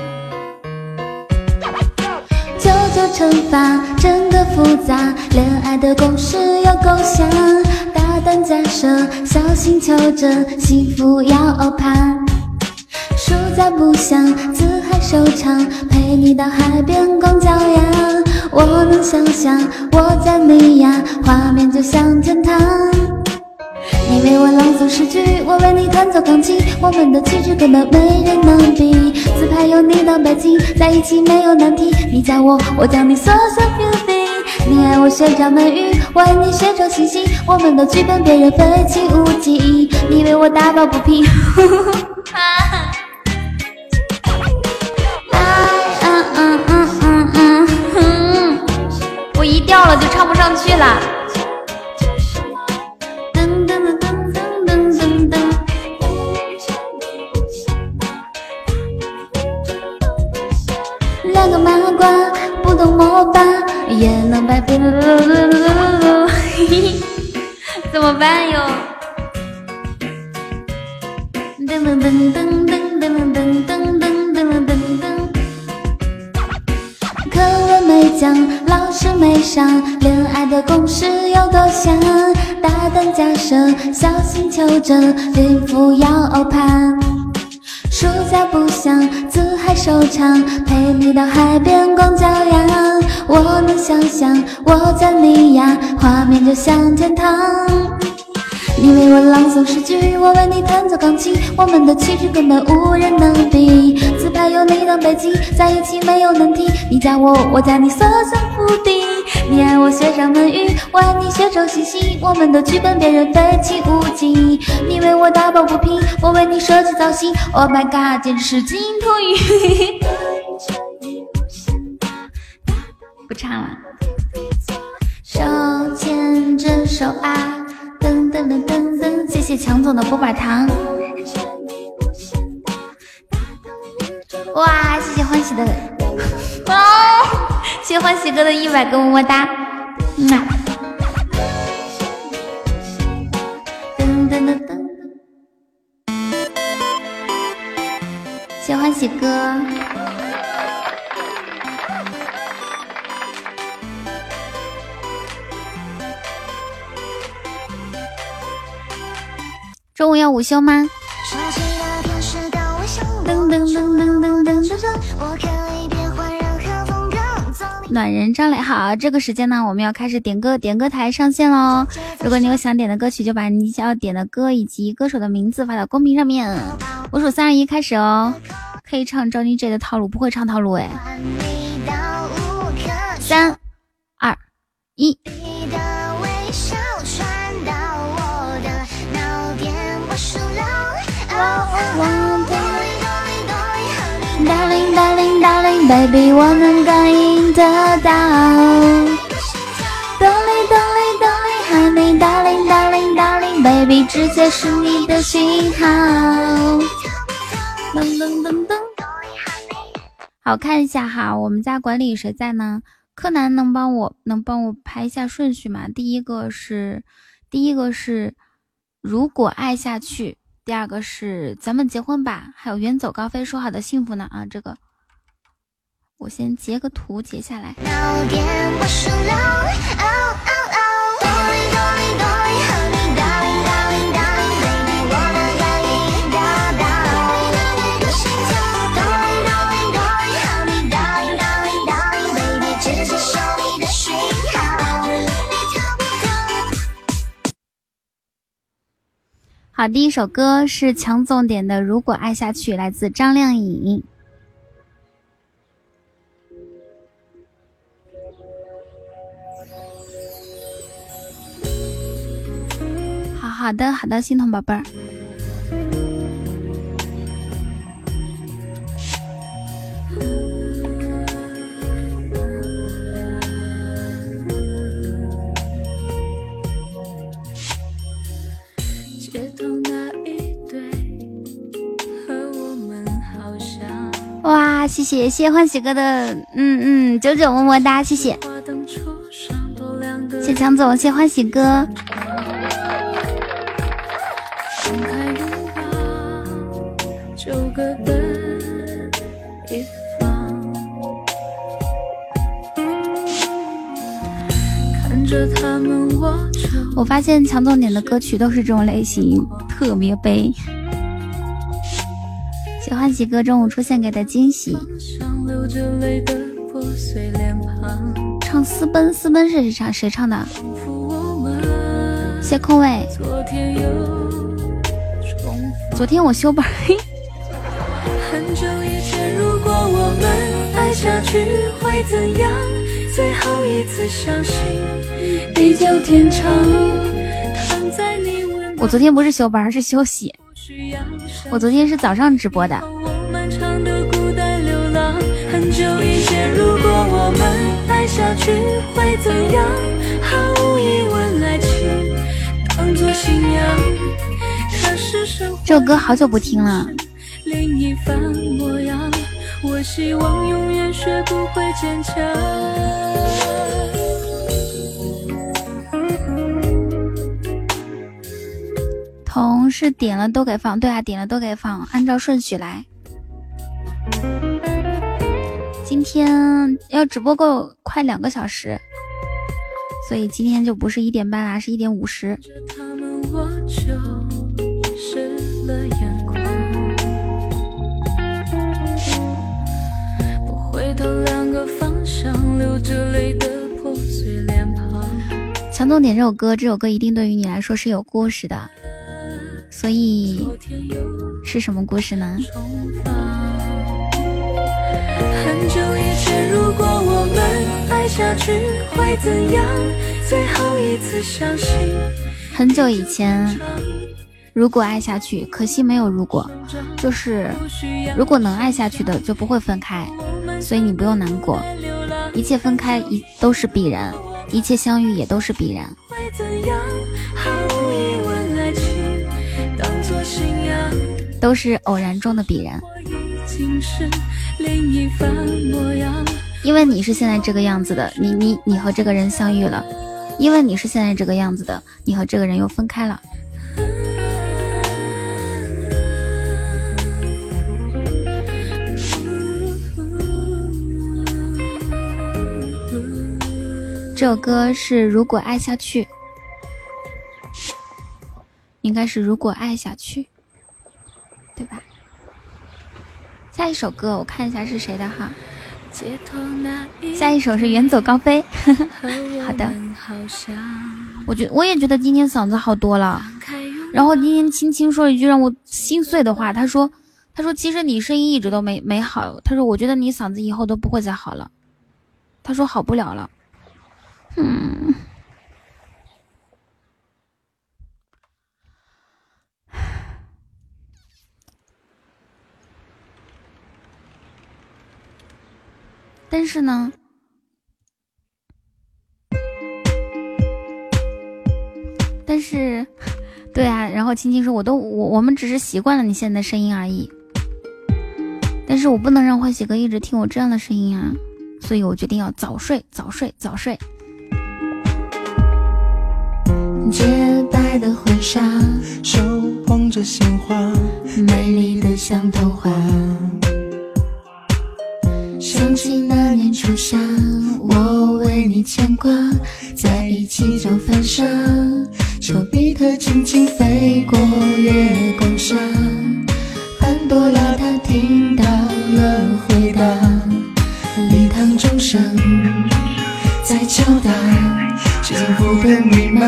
九九乘法真的复杂，恋爱的公式有构想。大胆假设，小心求证，幸福要欧趴。输在不想，自海收场，陪你到海边光脚丫。我能想象我在你呀，画面就像天堂。你为我朗诵诗句，我为你弹奏钢琴，我们的气质根本没人能比。自拍有你当背景，在一起没有难题。你叫我，我叫你，so so beauty。你爱我旋转门语，我爱你学周星星。我们的剧本别人废弃无忌，你为我打抱不平。嗯嗯嗯嗯嗯嗯，我一掉了就唱不上去了。心求证，幸福要攀。暑假不想，自嗨收场，陪你到海边光脚丫。我能想象我在你呀，画面就像天堂。你为我朗诵诗句，我为你弹奏钢琴，我们的气质根本无人能比。自拍有你当背景，在一起没有难题。你加我，我加你，所向无敌。你爱我学上门语，我爱你学周星星。我们的剧本别人废弃无忌。你为我打抱不平，我为你设计造型。Oh my god，简直是金童玉。不唱了。手牵着手啊。噔噔噔噔噔，谢谢强总的波板糖。喜哥的一百个么么哒。嗯，喜欢喜哥。中午要午休吗？暖人张磊好，这个时间呢，我们要开始点歌，点歌台上线喽。如果你有想点的歌曲，就把你想要点的歌以及歌手的名字发到公屏上面。我数三二一，开始哦。可以唱 Johnny J 的套路，不会唱套路哎。三二一。Darling Darling Darling Baby，我能感应得到。Darling Darling Darling Honey Darling Darling Darling Baby，直接是你的信号。噔噔噔噔。好看一下哈，我们家管理谁在呢？柯南能帮我能帮我排一下顺序吗？第一个是第一个是如果爱下去。第二个是咱们结婚吧，还有远走高飞说好的幸福呢啊，这个我先截个图截下来。好，第一首歌是强总点的《如果爱下去》，来自张靓颖。好好的，好的，心疼宝贝儿。哇，谢谢谢谢欢喜哥的，嗯嗯，九九么么哒，谢谢，谢强总，谢欢喜哥。我发现强总点的歌曲都是这种类型，特别悲。喜欢喜哥中午出现给的惊喜，唱私奔，私奔是谁唱？谁唱的？谢空位。昨天我休班。我昨天不是休班，是休息。我昨天是早上直播的。这首歌好久不听了。同是点了都给放，对啊，点了都给放，按照顺序来。今天要直播够快两个小时，所以今天就不是一点半啦，是一点五十。强总点这首歌，这首歌一定对于你来说是有故事的。所以是什么故事呢？很久以前，如果爱下去，可惜没有如果，就是如果能爱下去的就不会分开，所以你不用难过，一切分开一都是必然，一切相遇也都是必然。都是偶然中的必然，因为你是现在这个样子的，你你你和这个人相遇了，因为你是现在这个样子的，你和这个人又分开了。这首歌是《如果爱下去》，应该是《如果爱下去》。对吧？下一首歌我看一下是谁的哈。下一首是《远走高飞》。*laughs* 好的。我觉我也觉得今天嗓子好多了。然后今天青青说了一句让我心碎的话，他说：“他说其实你声音一直都没没好。他说我觉得你嗓子以后都不会再好了。他说好不了了。”嗯。但是呢，但是，*laughs* 对啊，然后青青说，我都我我们只是习惯了你现在的声音而已。但是我不能让欢喜哥一直听我这样的声音啊，所以我决定要早睡，早睡，早睡。洁白的婚纱，手捧着鲜花，美丽的像童话。想起那年初夏，我为你牵挂，在一起就犯傻。丘比特轻轻飞过月光下，潘多拉她听到了回答，礼堂钟声在敲打，幸福的密码。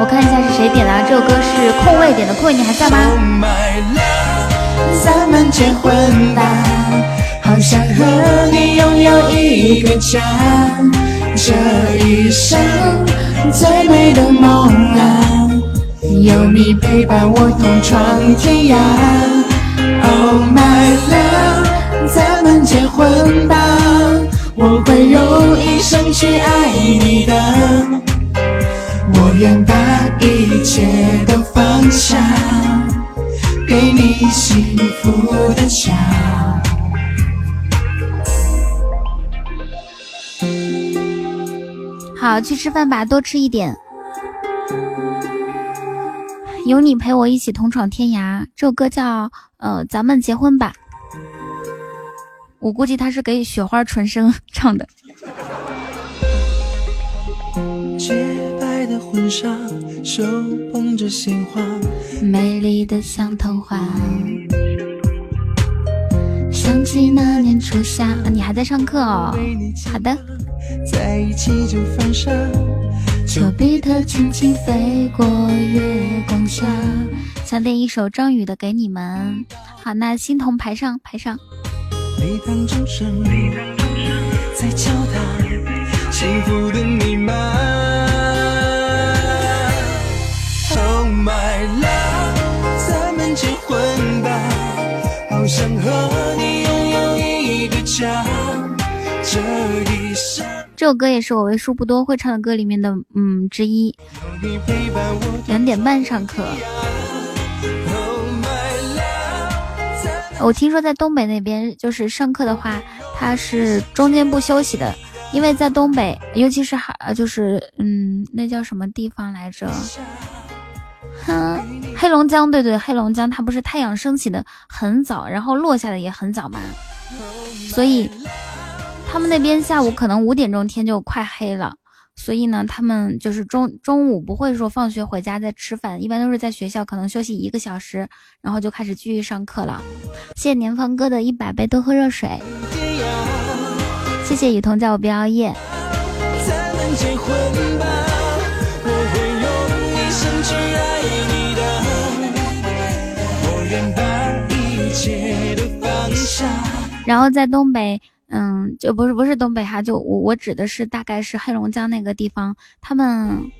我看一下是谁点的，这首歌是空位点的，空位你还在吗？咱们结婚吧，好想和你拥有一个家，这一生最美的梦啊，有你陪伴我同闯天涯。Oh my love，咱们结婚吧，我会用一生去爱你的，我愿把一切都放下。给你幸福的家。好，去吃饭吧，多吃一点。有你陪我一起同闯天涯，这首歌叫呃，咱们结婚吧。我估计他是给雪花纯生 *laughs* 唱的。洁白的婚纱，手捧着鲜花，美丽的像童话。想起那年初夏，你还在上课哦？好的。在一起就犯傻，丘比特轻轻飞过月光下。想点一首张宇的给你们。好，那欣桐排上排上。钟声在敲打幸福的密码。想和你拥有一个家。这这首歌也是我为数不多会唱的歌里面的嗯之一。两点半上课。我听说在东北那边，就是上课的话，他是中间不休息的，因为在东北，尤其是还就是嗯，那叫什么地方来着？哼，黑龙江，对对，黑龙江，它不是太阳升起的很早，然后落下的也很早嘛，所以他们那边下午可能五点钟天就快黑了，所以呢，他们就是中中午不会说放学回家再吃饭，一般都是在学校可能休息一个小时，然后就开始继续上课了。谢谢年芳哥的一百杯多喝热水，谢谢雨桐叫我别熬夜。然后在东北，嗯，就不是不是东北哈，就我我指的是大概是黑龙江那个地方，他们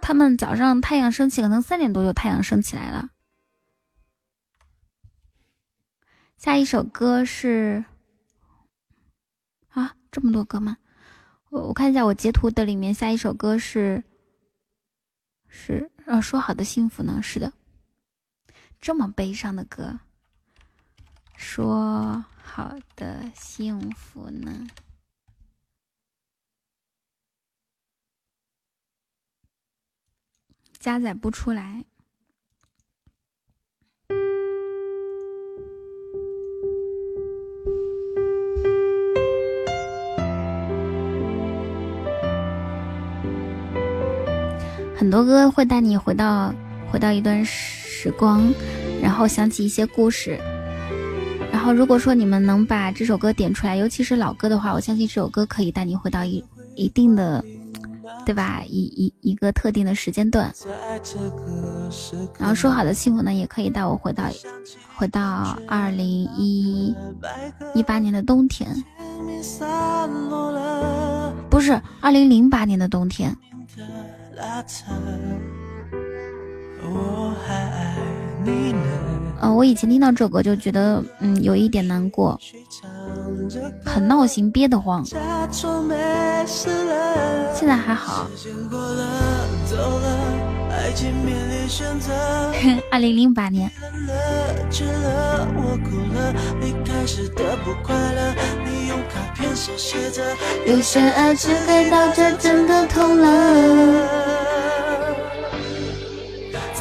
他们早上太阳升起，可能三点多就太阳升起来了。下一首歌是啊，这么多歌吗？我我看一下我截图的里面，下一首歌是是呃说好的幸福呢？是的。这么悲伤的歌，说好的幸福呢？加载不出来。很多歌会带你回到回到一段时。光，然后想起一些故事，然后如果说你们能把这首歌点出来，尤其是老歌的话，我相信这首歌可以带你回到一一定的，对吧？一一一个特定的时间段。然后说好的幸福呢，也可以带我回到回到二零一一八年的冬天，不是二零零八年的冬天。我还爱你呢呃，我以前听到这首歌就觉得，嗯，有一点难过，很闹心，憋得慌。现在还好。*laughs* 二零零八年。有些爱只给到这，真的痛了。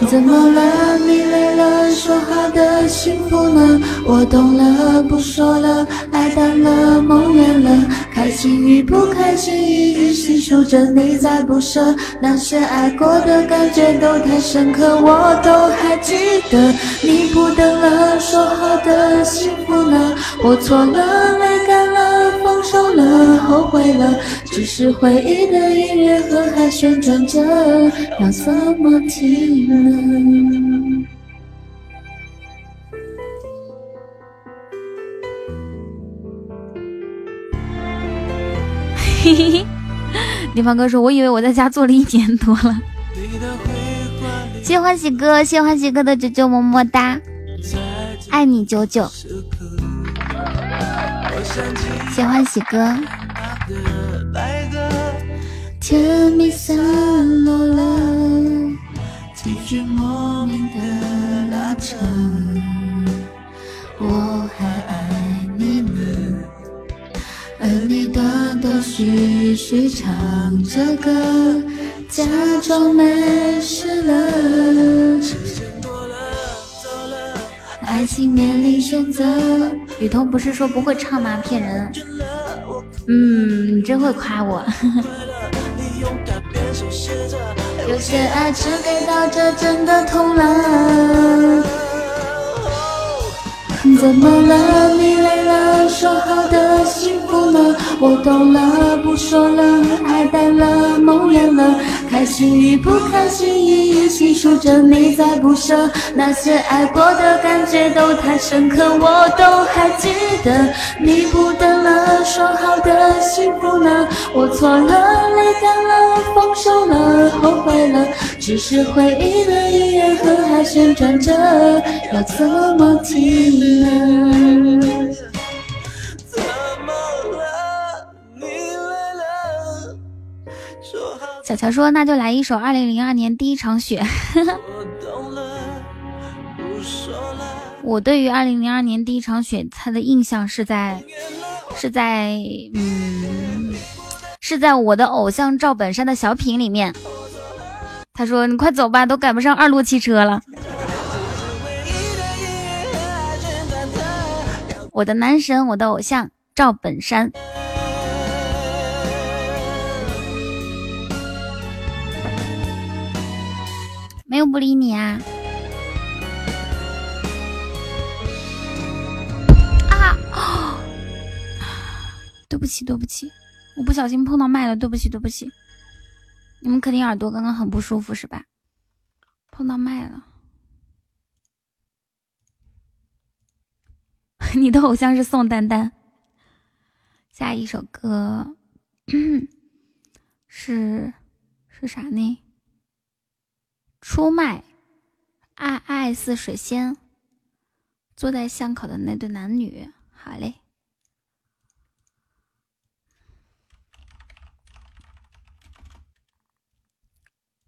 怎么了？你累了？说好的幸福呢？我懂了，不说了，爱淡了，梦远了，开心与不开心一一细数着，你在不舍，那些爱过的感觉都太深刻，我都还记得。你不等了，说好的幸福呢？我错了，泪干了，放手了，后悔了，只是回忆的音乐盒还旋转着，要怎么停呢？嘿嘿嘿，地方哥说：“我以为我在家做了一年多了。”谢欢喜哥，谢欢喜哥的九九么么哒，爱你九九。谢欢喜哥。天蜜散落了，几句莫名的拉扯，我还爱你呢，而你断断续续唱着歌，假装没事了。爱情面临选择，雨桐不是说不会唱吗？骗人。嗯，你真会夸我。*laughs* 有些爱只给到这，真的痛了。怎么了？你了？说好的幸福呢？我懂了，不说了，爱淡了，梦远了，开心与不开心一一细数着，你在不舍，那些爱过的感觉都太深刻，我都还记得。你不等了，说好的幸福呢？我错了，泪干了，放手了，后悔了，只是回忆的音乐盒还旋转着，要怎么停呢？小乔说：“那就来一首二零零二年第一场雪。”我对于二零零二年第一场雪，他的印象是在是在嗯是在我的偶像赵本山的小品里面。他说：“你快走吧，都赶不上二路汽车了。”我的男神，我的偶像赵本山。没有不理你啊！啊！*gasps* 对不起，对不起，我不小心碰到麦了，对不起，对不起。你们肯定耳朵刚刚很不舒服是吧？碰到麦了。*laughs* 你的偶像是宋丹丹。下一首歌 *coughs* 是是啥呢？出卖，爱爱似水仙。坐在巷口的那对男女，好嘞。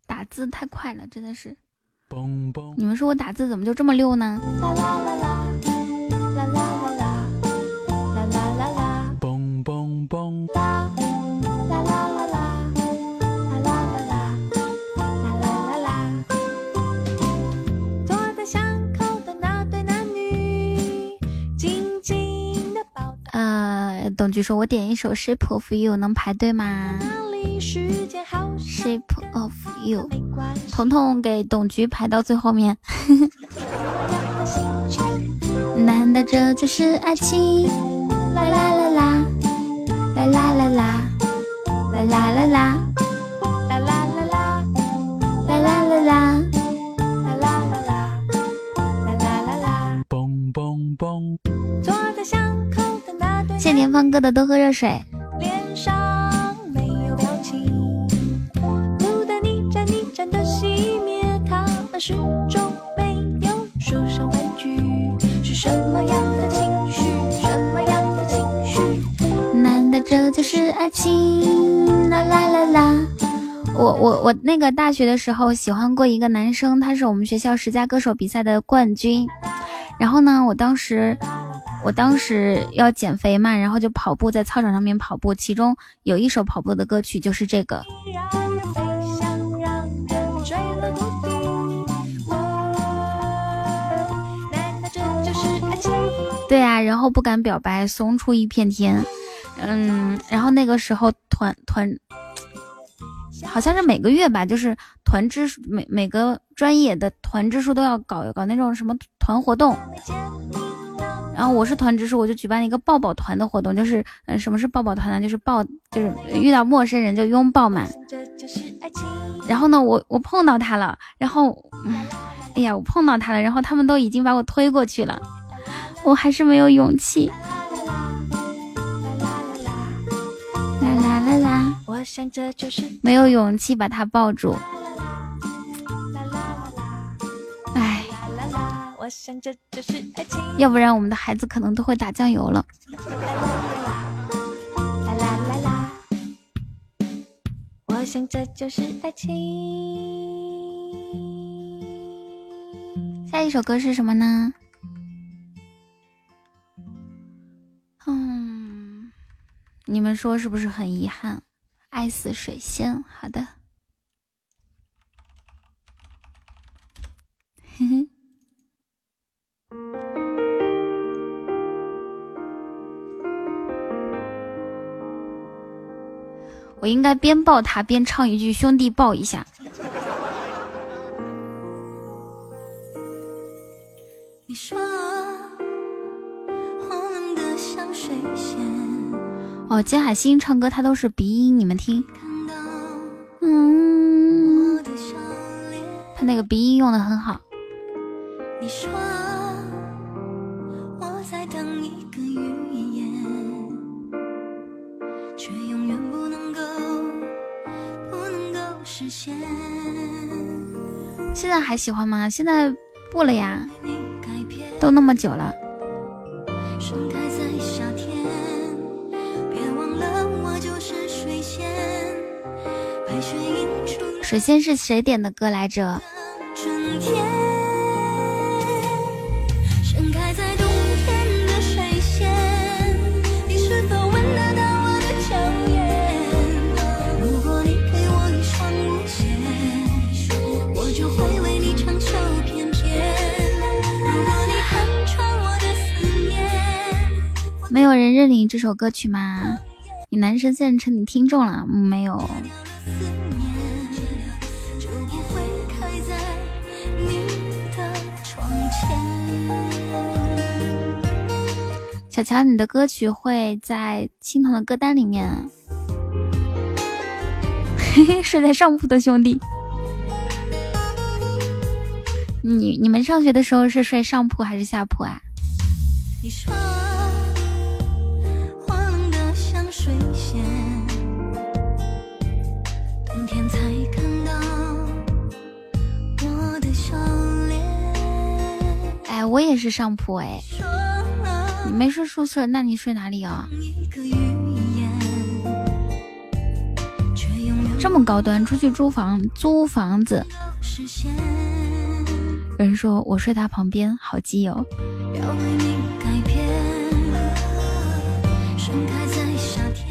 打字太快了，真的是。你们说我打字怎么就这么溜呢？啦啦啦啦，啦啦啦啦，啦啦啦啦，嘣嘣嘣，呃，董局说：“我点一首《Shape of You》，能排队吗？Shape of You，彤彤给董局排到最后面。难道这就是爱情？啦啦啦啦，啦啦啦啦，啦啦啦啦，啦，嘣嘣嘣。”坐在巷口。谢田芳哥的多喝热水。难道这就是爱情？啦啦啦啦！我我我那个大学的时候喜欢过一个男生，他是我们学校十佳歌手比赛的冠军。然后呢，我当时。我当时要减肥嘛，然后就跑步，在操场上面跑步。其中有一首跑步的歌曲就是这个。对啊，然后不敢表白，怂出一片天。嗯，然后那个时候团团，好像是每个月吧，就是团支每每个专业的团支书都要搞搞那种什么团活动。然后我是团支书，我就举办了一个抱抱团的活动，就是嗯，什么是抱抱团呢？就是抱，就是遇到陌生人就拥抱嘛。然后呢，我我碰到他了，然后，哎呀，我碰到他了，然后他们都已经把我推过去了，我还是没有勇气。想这就是没有勇气把他抱住。我想这就是爱情，要不然我们的孩子可能都会打酱油了。啦啦啦啦，我想这就是爱情。下一首歌是什么呢？嗯，你们说是不是很遗憾？爱似水仙，好的。*laughs* 我应该边抱他边唱一句“兄弟抱一下”。你说哦，金海心唱歌他都是鼻音，你们听。嗯，他那个鼻音用的很好。你说。现在还喜欢吗？现在不了呀，都那么久了。水仙是谁点的歌来着？没有人认领这首歌曲吗？你男神现在成你听众了没有？小乔，你的歌曲会在青铜的歌单里面。嘿嘿，睡在上铺的兄弟，你你们上学的时候是睡上铺还是下铺啊？你说。我也是上铺哎，你没睡宿舍，那你睡哪里啊？这么高端，出去租房租房子。有人说我睡他旁边，好基友。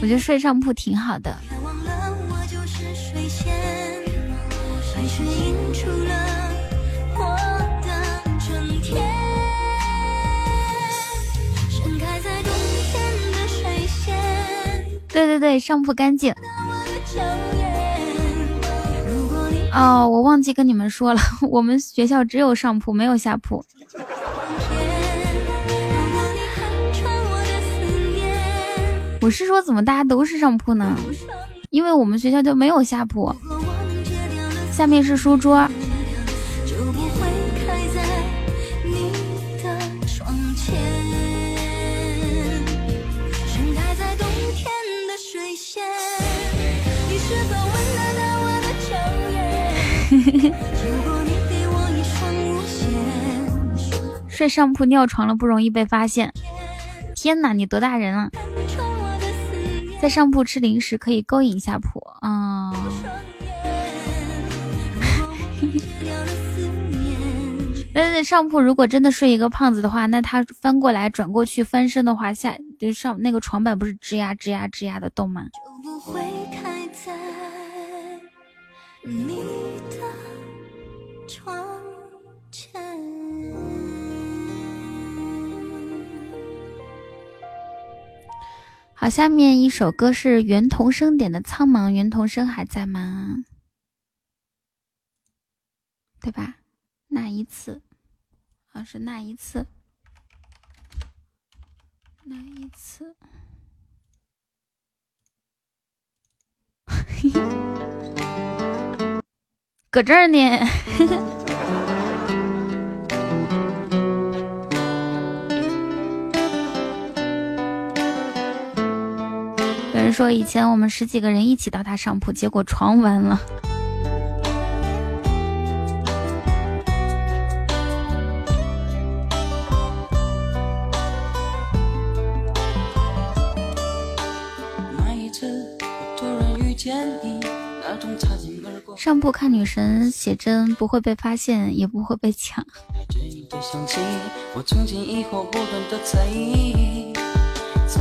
我觉得睡上铺挺好的。对对对，上铺干净。哦，我忘记跟你们说了，*laughs* 我们学校只有上铺，没有下铺。我是说，怎么大家都是上铺呢？因为我们学校就没有下铺，下面是书桌。睡上铺尿床了不容易被发现。天哪，你多大人了？在上铺吃零食可以勾引下铺啊！*laughs* 那上铺如果真的睡一个胖子的话，那他翻过来转过去翻身的话，下就上那个床板不是吱呀吱呀吱呀的动吗？好，下面一首歌是袁童生点的《苍茫》，袁童生还在吗？对吧？那一次，啊，是那一次。那一次，*laughs* 搁这儿呢。*laughs* 人说以前我们十几个人一起到他上铺，结果床弯了。上铺看女神写真，不会被发现，也不会被抢。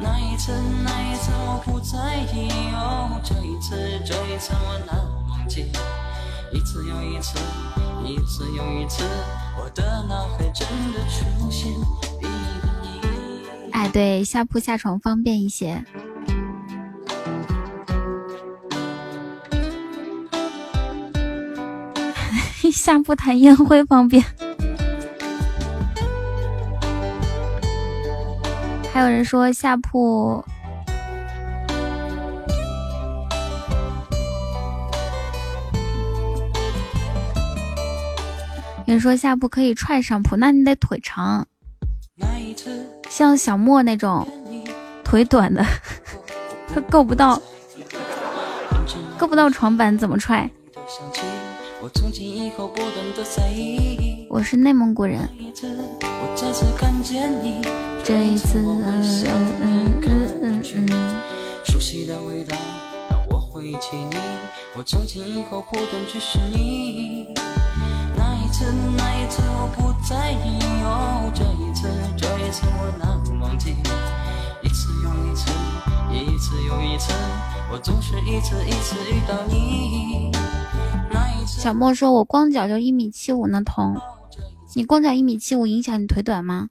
那一次，那一次我不在意，哦，这一次，这一次我难忘记。一次又一次，一次又一次，我的脑海真的出现你。哎，对，下铺下床方便一些。下铺谈宴会方便。还有人说下铺，有人说下铺可以踹上铺，那你得腿长，像小莫那种腿短的，他够不到，够不到床板怎么踹？我是内蒙古人。这一次，嗯嗯嗯嗯嗯。熟悉的味道让我回忆起你，我从今以后不断去寻你。那一次，那一次我不在意哦，这一次，这一次我难忘记。一次又一次，一次又一次，我总是一次一次遇到你。小莫说：“我光脚就一米七五呢，彤，你光脚一米七五影响你腿短吗？”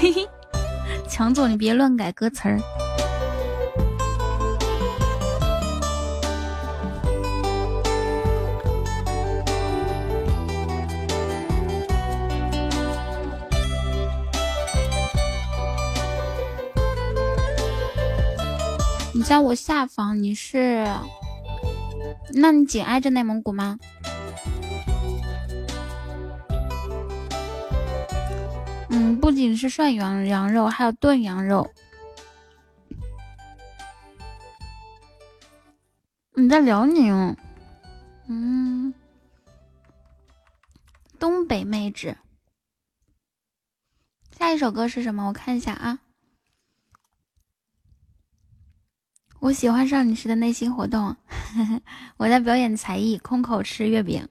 嘿嘿，强总，你别乱改歌词儿。你在我下方，你是？那你紧挨着内蒙古吗？不仅是涮羊羊肉，还有炖羊肉。你在辽宁？嗯，东北妹纸。下一首歌是什么？我看一下啊。我喜欢上你时的内心活动，*laughs* 我在表演才艺，空口吃月饼。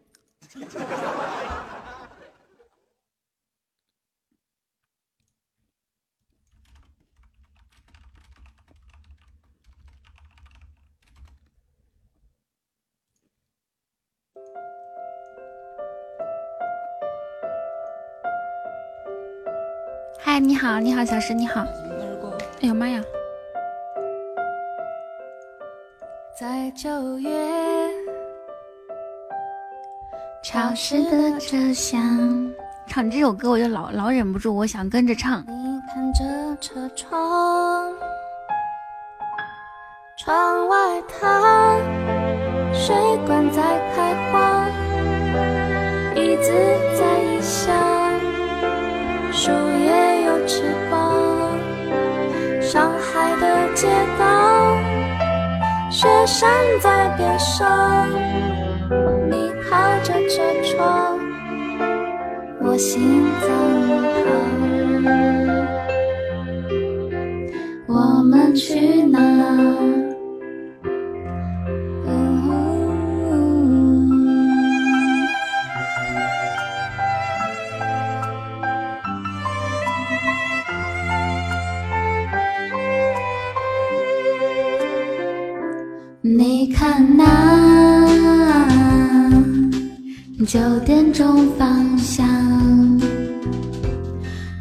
嗨，你好，你好，小石，你好。哎呀妈呀！在九月潮湿的车厢，唱这首歌我就老老忍不住，我想跟着唱。你看着车窗，窗外它水管在开花，椅子在异乡。翅膀上海的街道雪山在边上你靠着车窗我心脏一旁。我们去哪那九点钟方向，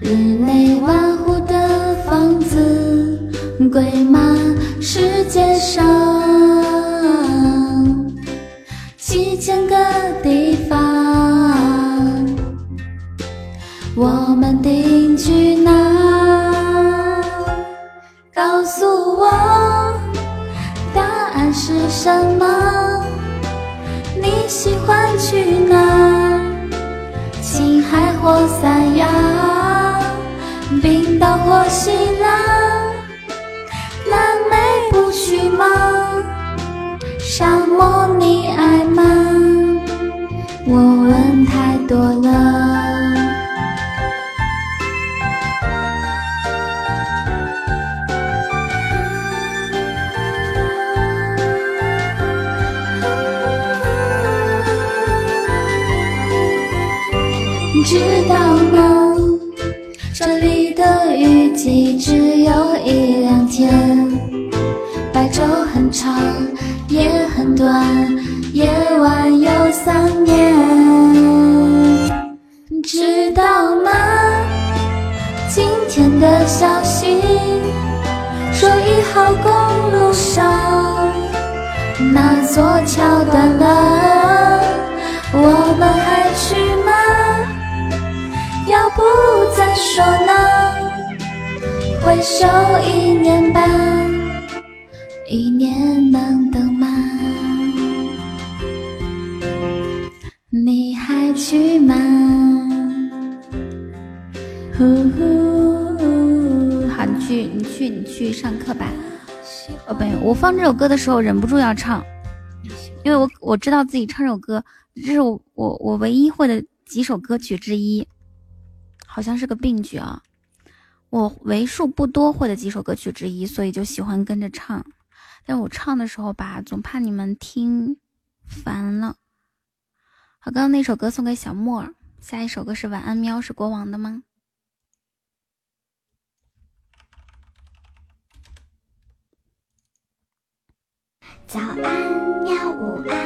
日内瓦湖的房子贵吗？世界上或三亚，冰岛或希腊，南美不去吗？沙漠你爱吗？我问太多了。座桥断了，我们还去吗？要不再说呢？回首一年半，一年能等吗？你还去吗？呼呼，好，你去，你去，你去上课吧。宝贝，我放这首歌的时候忍不住要唱，因为我我知道自己唱首歌，这是我我我唯一会的几首歌曲之一，好像是个病句啊。我为数不多会的几首歌曲之一，所以就喜欢跟着唱。但我唱的时候吧，总怕你们听烦了。好，刚刚那首歌送给小莫，下一首歌是《晚安喵》，是国王的吗？早安喵，午安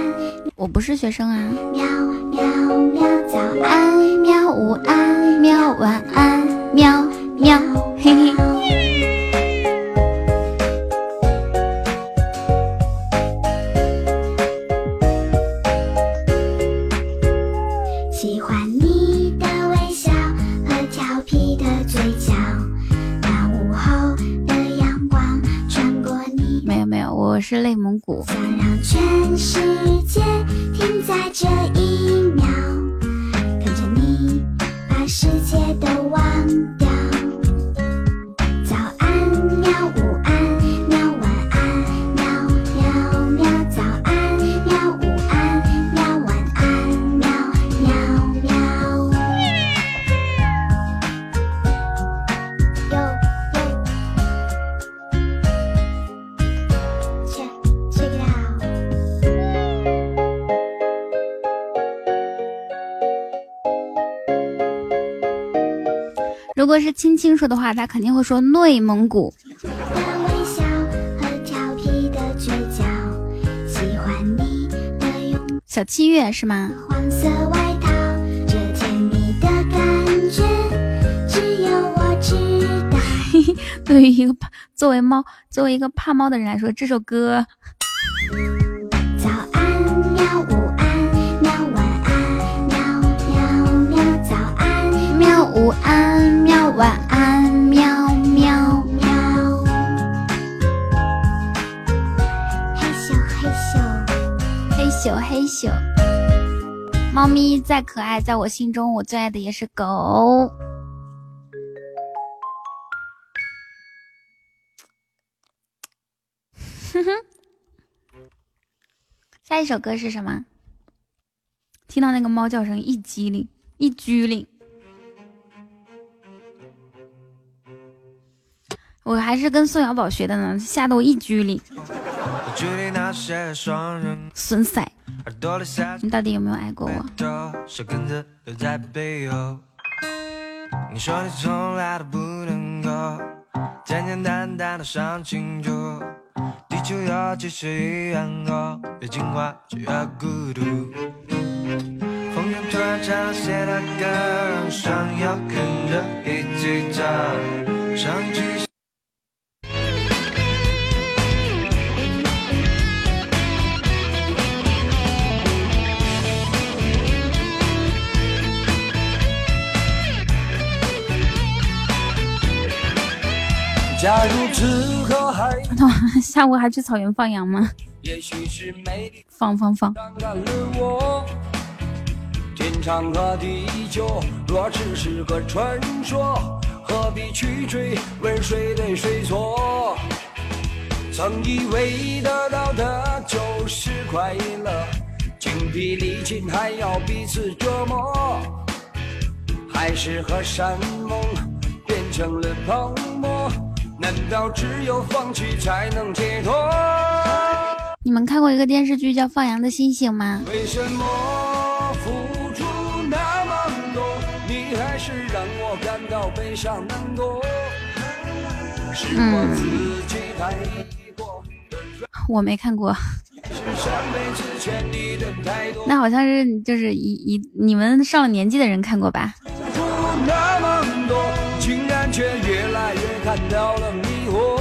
我不是学生啊。喵喵喵，早安喵，午安喵，晚安喵喵，嘿嘿。是内蒙古。想让全世界停在这一秒，跟着你把世界都忘果是青青说的话，他肯定会说内蒙古。的微笑和调皮的嘴角，喜欢你的拥小七月是吗？黄色外套，这甜蜜的感觉只有我知道。对于一个怕作为猫，作为一个怕猫的人来说，这首歌早安喵，午安喵，晚安喵喵喵，早安喵午安晚安喵喵。喵。嘿咻嘿咻。嘿咻嘿咻，猫咪再可爱，在我心中，我最爱的也是狗。哼哼，下一首歌是什么？听到那个猫叫声，一激灵，一激灵。我还是跟宋小宝学的呢，吓得我一激灵。孙赛，你到底有没有爱过我？你说你从来都不能够简简单单的想清楚，地球要继续一样哦，越进化就越孤独。风筝突然唱写的歌，让想要跟着一起唱，上一假如此刻还下午还去草原放羊吗？也许是美放放放。天长和地久若只是个传说，何必去追问谁对谁错？曾以为得到的就是快乐，精疲力尽还要彼此折磨，海誓和山盟变成了泡沫。难道只有放弃才能解脱？你们看过一个电视剧叫《放羊的星星》吗？为什么付出那么多，你还是让我感到悲伤难过？嗯，我没看过。那好像是就是一一你们上了年纪的人看过吧？竟然却越来越看到了迷惑，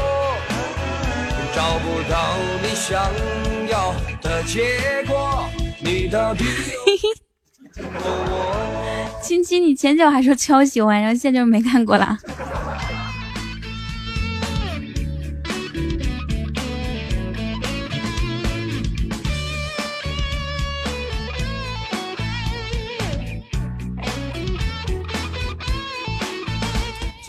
找不到你想要的结果，你到底有我？*laughs* 亲亲，你前脚还说超喜欢，然后现在就没看过了。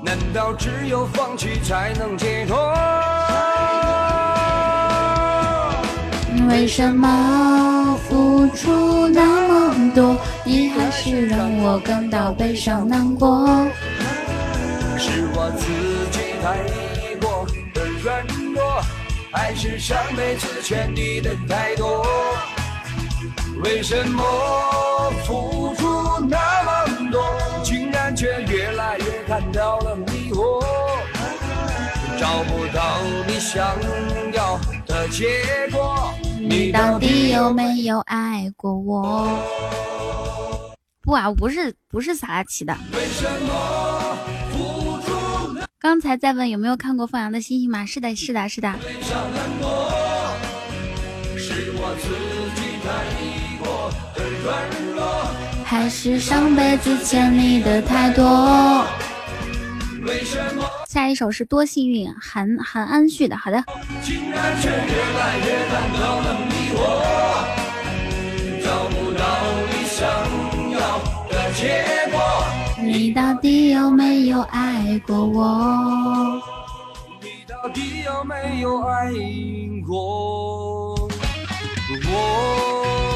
难道只有放弃才能解脱？为什么付出那么多，你还是让我感到悲伤难过？是我自己太过的软弱，还是上辈子欠你的太多？为什么付来越感到了迷惑？找不到你想要的结果，你到底有没有爱过我？不啊，我不是不是萨拉奇的。刚才在问有没有看过放羊的星星吗？是的，是的，是的。还是上辈子欠你的太多。下一首是多幸运，韩韩安旭的。好的。你到底有没有爱过我？你到底有没有爱过我？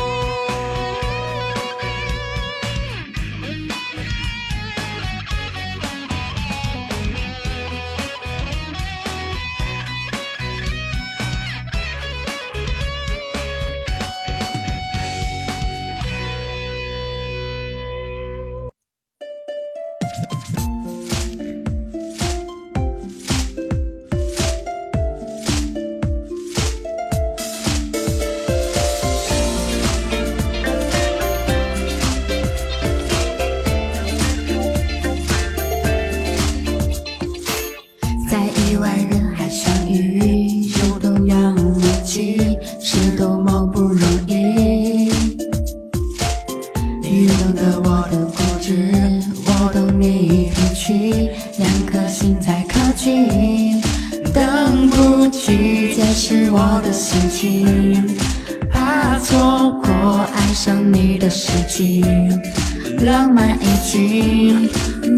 浪漫已经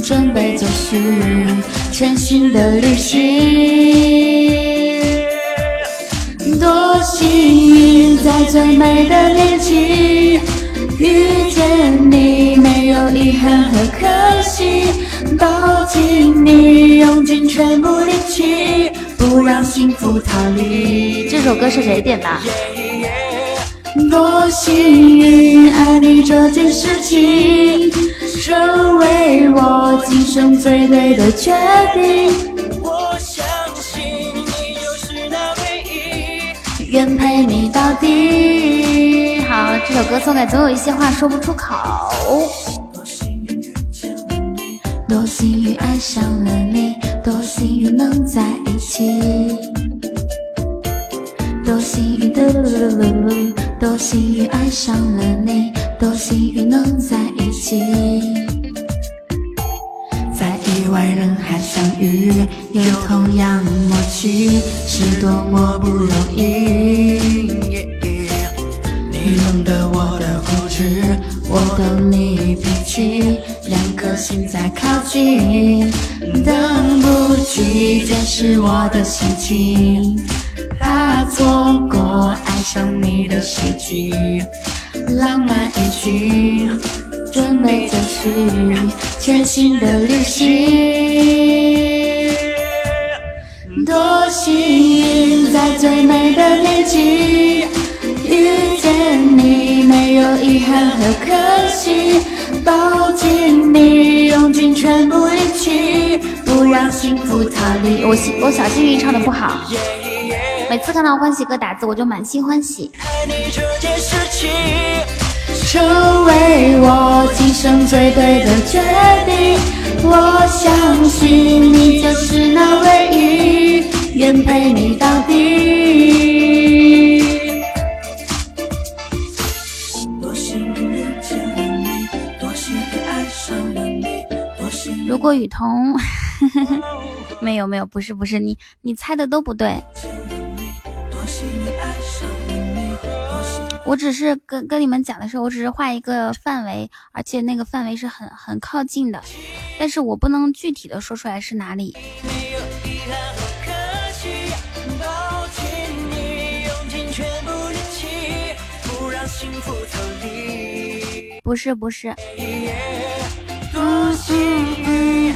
准备就绪全新的旅行。多幸运，在最美的年纪遇见你，没有遗憾和可惜。抱紧你，用尽全部力气，不让幸福逃离。这首歌是谁点的？多幸运，爱你这件事情，成为我今生最对的决定。我相信你就是那唯一，愿陪你到底。好，这首歌送给总有一些话说不出口。多幸运遇见了你，多幸运爱上了你，多幸运能在一起，多幸运的，多幸运爱上了你，多幸运能在一起，在意外人海相遇，有同样默契，是多么不容易。你懂得我的固执，我懂你脾气，两颗心在靠近，等不及解释我的心情，怕错过爱上你的时机，浪漫已经准备走去全新的旅行。多幸运，在最美的年纪遇见你，没有遗憾和可惜。抱紧你，用尽全部力气，不让幸福逃离。我我小幸运唱的不好，每次看到欢喜哥打字，我就满心欢喜。爱你这件事情，成为我今生最对的决定。我相信你就是那唯一，愿陪你到底。多幸运遇见了你，多幸运爱上了你，多幸运如果雨桐，*laughs* 没有没有，不是不是，你你猜的都不对，我只是跟跟你们讲的时候，我只是画一个范围，而且那个范围是很很靠近的，但是我不能具体的说出来是哪里。没有遗憾和可惜，抱紧你，用尽全部力气，不让幸福逃离。不是不是，多幸运，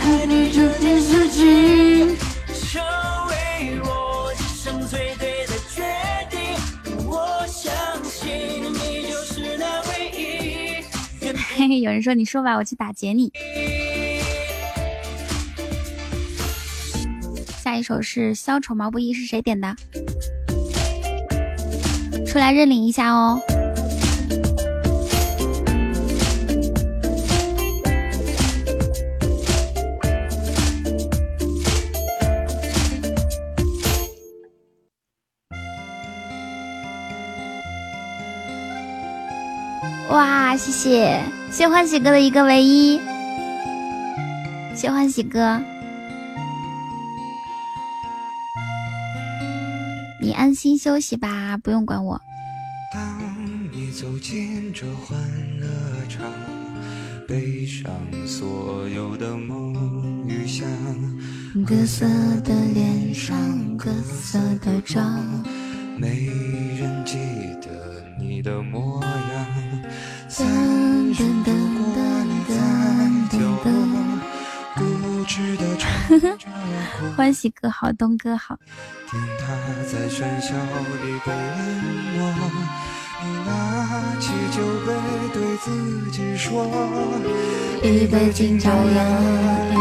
有人说你说吧，我去打劫你。下一首是《消愁毛不易》，是谁点的？出来认领一下哦。哇，谢谢谢欢喜哥的一个唯一，谢欢喜哥，你安心休息吧，不用管我。当你走进这欢乐场，背上所有的梦与想，各色的脸上，各色的妆，没人记得你的模样。三噔人都噔过你在噔角噔落，固执的唱着苦欢喜哥好，东哥好，听他在喧嚣里被冷落，你拿起酒杯对自己说。一杯敬朝阳，一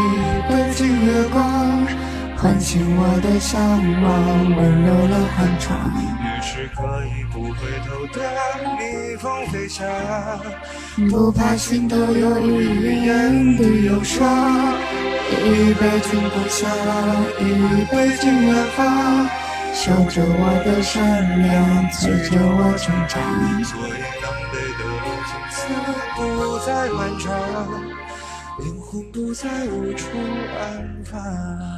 杯敬月光，唤醒我的向往，温柔了寒窗。是可以不回头的逆风飞翔。不怕心头有雨，眼底有霜，一杯敬故乡，一杯敬远方，守着我的善良，催着我成长。所以当杯的从此不再漫长，灵魂不再无处安放。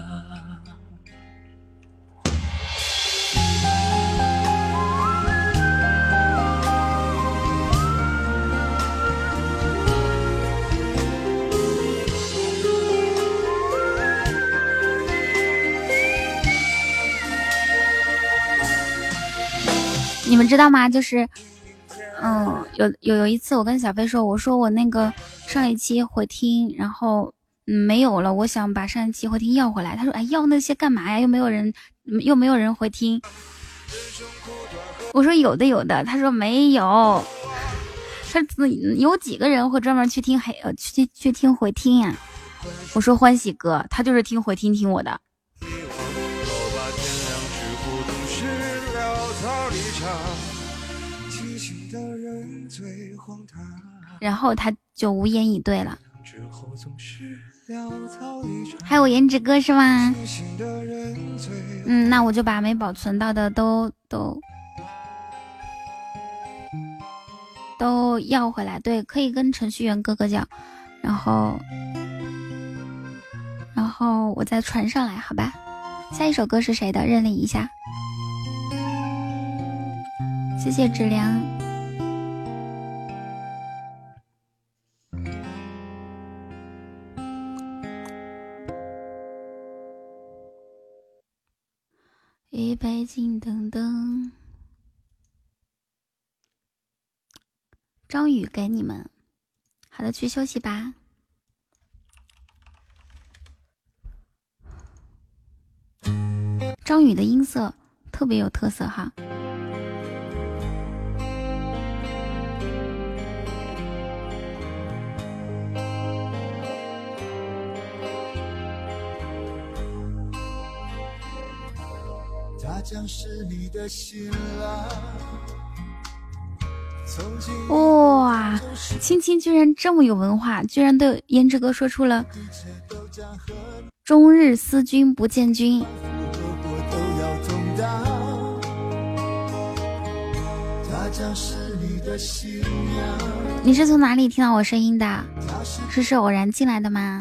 你们知道吗？就是，嗯，有有有一次，我跟小飞说，我说我那个上一期回听，然后没有了，我想把上一期回听要回来。他说，哎，要那些干嘛呀？又没有人，又没有人回听。我说有的有的。他说没有。他有几个人会专门去听黑呃去去听回听呀？我说欢喜哥，他就是听回听听我的。然后他就无言以对了。还有颜值哥是吗？嗯，那我就把没保存到的都都都要回来。对，可以跟程序员哥哥讲，然后然后我再传上来，好吧？下一首歌是谁的？认领一下。谢谢质量。心等等，张宇给你们。好的，去休息吧。张宇的音色特别有特色哈。哇，青青居然这么有文化，居然对胭脂哥说出了“终日思君不见君”。你是从哪里听到我声音的？是是偶然进来的吗？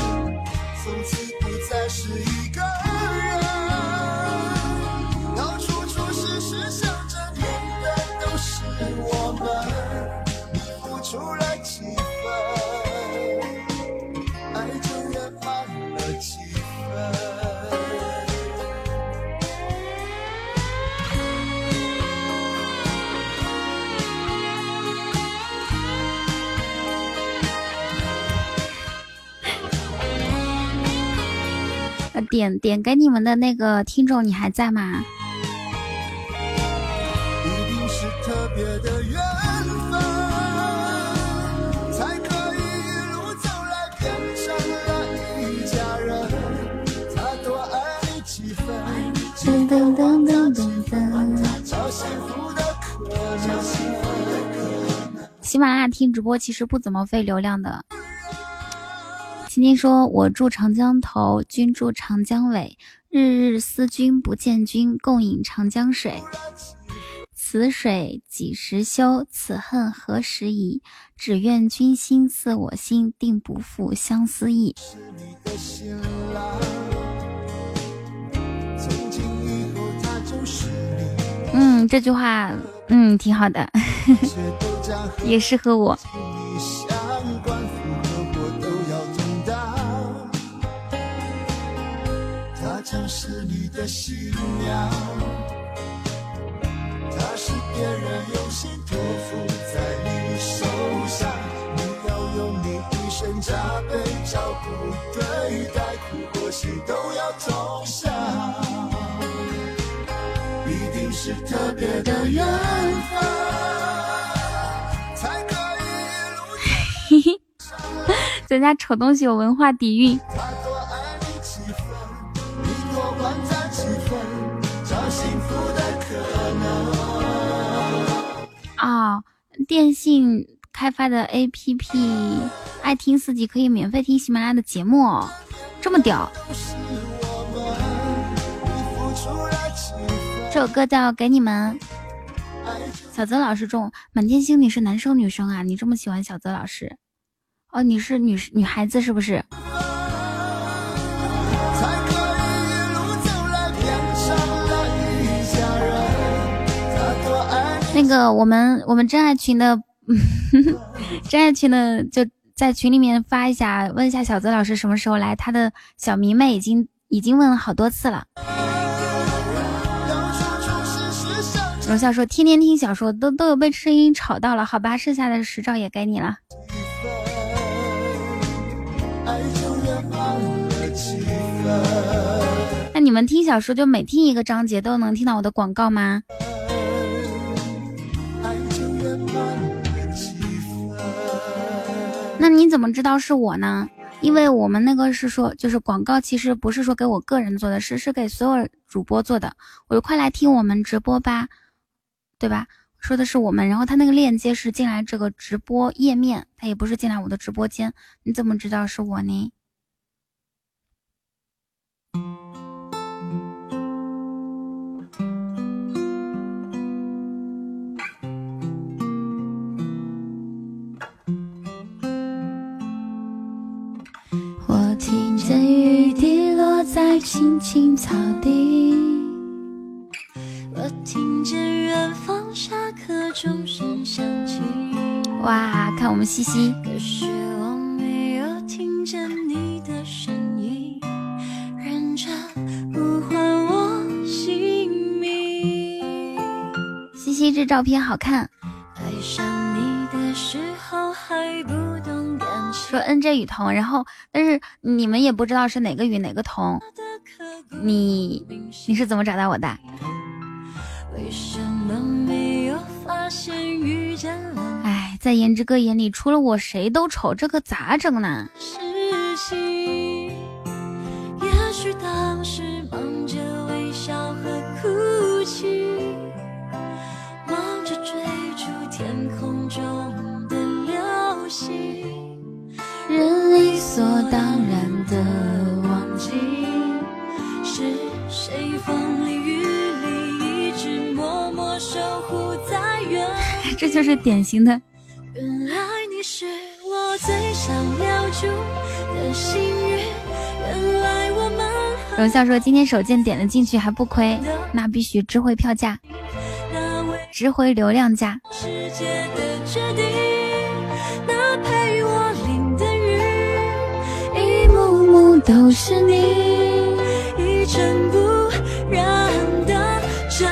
点点给你们的那个听众，你还在吗？喜马拉雅听直播其实不怎么费流量的。青青说：“我住长江头，君住长江尾。日日思君不见君，共饮长江水。此水几时休？此恨何时已？只愿君心似我心，定不负相思意。”嗯，这句话，嗯，挺好的，*laughs* 也适合我。将是你的新娘，她是别人用心托付在你手上，你要用你一生加倍照顾对待，苦或喜都要同享，一定是特别的缘分，才可以一路。咱家丑东西有文化底蕴。啊，电信开发的 APP 爱听四季可以免费听喜马拉雅的节目哦，这么屌！这首歌叫《给你们》。小泽老师中满天星，你是男生女生啊？你这么喜欢小泽老师？哦，你是女女孩子是不是？个我们我们真爱群的，*laughs* 真爱群的就在群里面发一下，问一下小泽老师什么时候来。他的小迷妹已经已经问了好多次了。荣笑说天天听小说都都有被声音吵到了，好吧，剩下的十兆也给你了。那你们听小说就每听一个章节都能听到我的广告吗？那你怎么知道是我呢？因为我们那个是说，就是广告，其实不是说给我个人做的，是是给所有主播做的。我就快来听我们直播吧，对吧？说的是我们，然后他那个链接是进来这个直播页面，他也不是进来我的直播间。你怎么知道是我呢？听见雨滴落在青青草地，我听见远方下课钟声响起。哇，看我们西西。可是我没有听见你的声音，认真呼唤我姓名。西西这照片好看。爱上说 NJ 雨桐，然后但是你们也不知道是哪个雨哪个桐，你你是怎么找到我的？哎，在颜值哥眼里，除了我谁都丑，这可咋整呢？也许人理所当然的忘记是谁风里雨里一直默默守护在原。这就是典型的。原来你是我最想留住的幸运，原来我们。荣笑说今天手贱点了进去还不亏，那必须值回票价，值回流量价。世界的决定，都是你，一尘不染的真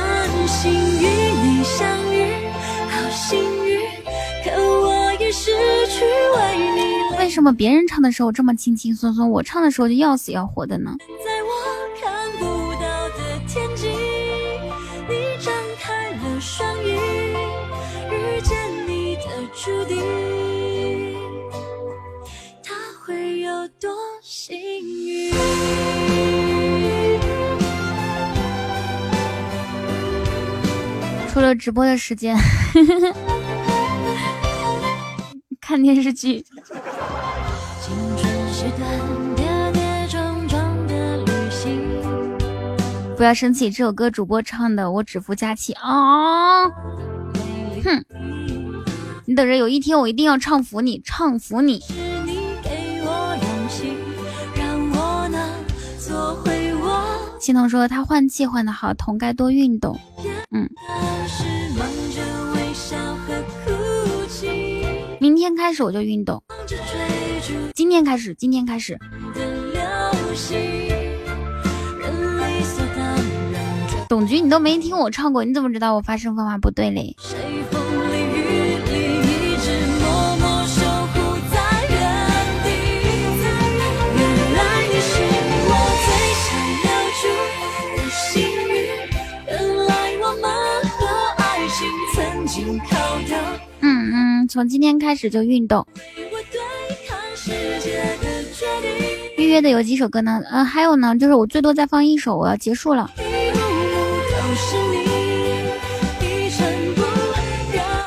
心与你相遇，好幸运，可我已失去为你。为什么别人唱的时候这么轻轻松松，我唱的时候就要死要活的呢？在我看不到的天际，你张开了双翼，遇见你的注定，他会有多幸运？除了直播的时间，*laughs* 看电视剧。青春是段跌跌撞撞的旅行。不要生气，这首歌主播唱的，我只服佳期啊！哼，你等着，有一天我一定要唱服你，唱服你。心彤说他换气换的好，同该多运动。嗯。明天开始我就运动。今天开始，今天开始。董局，你都没听我唱过，你怎么知道我发声方法不对嘞？嗯嗯，从今天开始就运动。预约的有几首歌呢？呃，还有呢，就是我最多再放一首，我要结束了。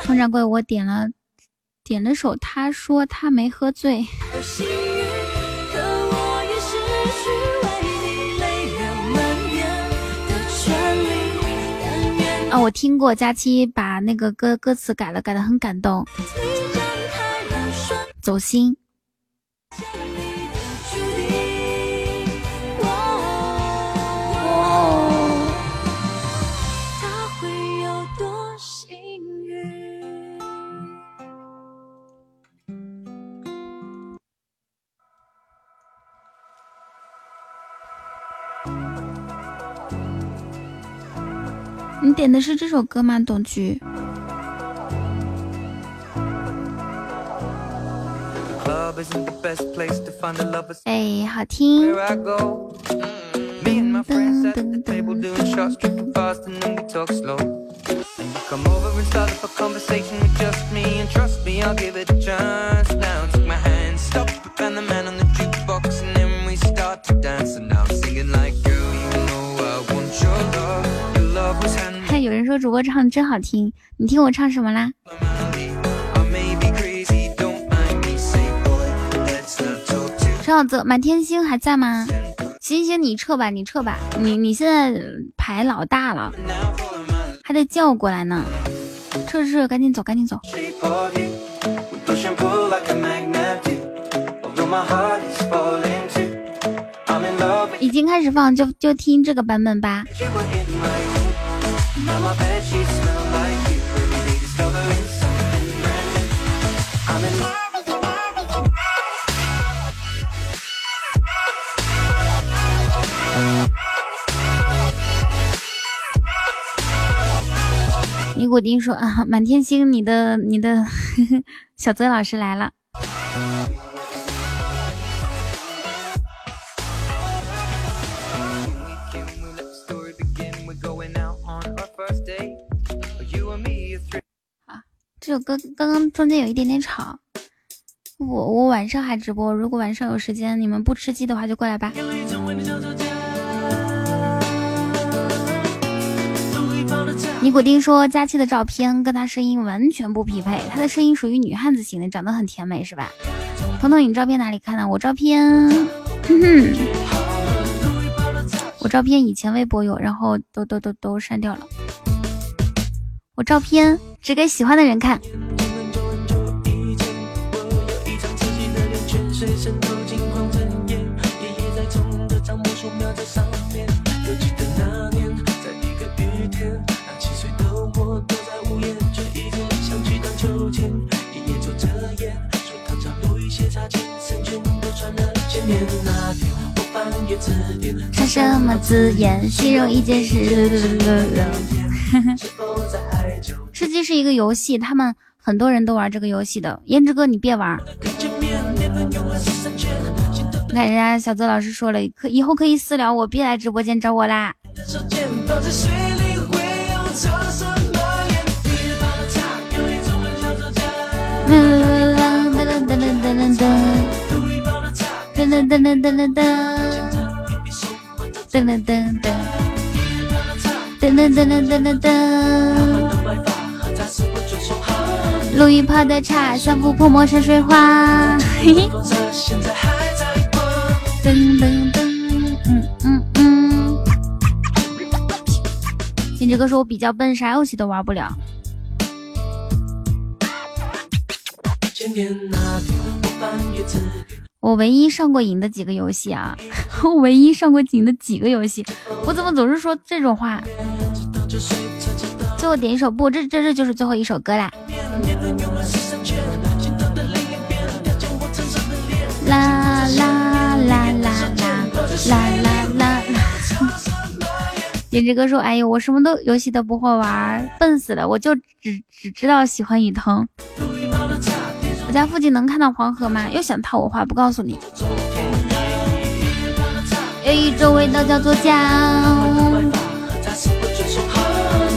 佟掌柜，我点了点了首，他说他没喝醉。啊，我听过佳期把那个歌歌词改了，改的很感动，走心。你点的是这首歌吗，董菊？哎，好听。说主播唱的真好听，你听我唱什么啦？陈小泽，满天星还在吗？星星，你撤吧，你撤吧，你你现在牌老大了，还得叫过来呢。撤撤，赶紧走，赶紧走。已经开始放，就就听这个版本吧。尼古丁说：“啊，满天星，你的你的呵呵 *laughs* 小泽老师来了。”这首歌刚刚中间有一点点吵，我我晚上还直播，如果晚上有时间，你们不吃鸡的话就过来吧。尼古丁说佳期的照片跟他声音完全不匹配，他的声音属于女汉子型的，长得很甜美是吧？彤彤，你照片哪里看的？我照片，我照片以前微博有，然后都都都都删掉了。我照片只给喜欢的人看。查什么字眼形容一件事？*laughs* 吃鸡是一个游戏，他们很多人都玩这个游戏的。胭脂哥，你别玩。你看人家小泽老师说了，可以后可以私聊我，别来直播间找我啦。噔噔噔噔噔噔噔。陆羽泡的茶，三伏泼墨山水画。嘿嘿。噔噔噔，嗯嗯嗯。金志哥说：“我比较笨，啥游戏都玩不了。”我唯一上过瘾的几个游戏啊，*laughs* 我唯一上过瘾的几个游戏，我怎么总是说这种话？最后点一首不，这这这就是最后一首歌啦。啦啦啦啦啦啦啦啦！颜值哥说：“哎呦，我什么都游戏都不会玩，笨死了！我就只只知道喜欢雨桐。”我家附近能看到黄河吗？又想套我话，不告诉你。有一种味道叫做酱。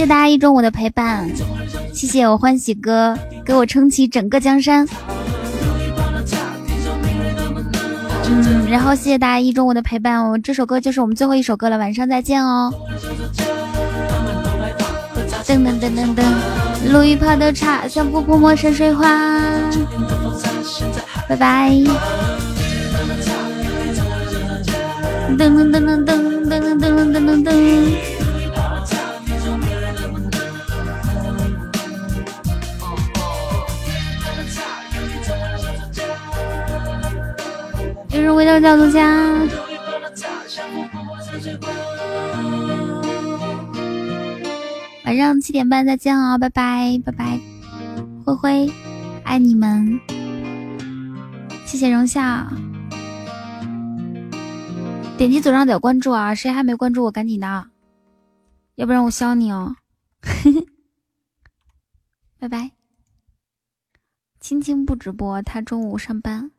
谢谢大家一中午的陪伴，谢谢我欢喜哥给我撑起整个江山。嗯，然后谢谢大家一中午的陪伴哦，这首歌就是我们最后一首歌了，晚上再见哦。噔噔噔噔噔，陆羽泡的茶，像佛泼墨山水画。拜拜。噔噔噔噔噔噔噔噔噔。人生味道叫独家。晚上七点半再见哦，拜拜拜拜，灰灰爱你们，谢谢荣笑。点击左上角关注啊，谁还没关注我，赶紧的，要不然我削你哦。嘿嘿，拜拜。青青不直播，他中午上班。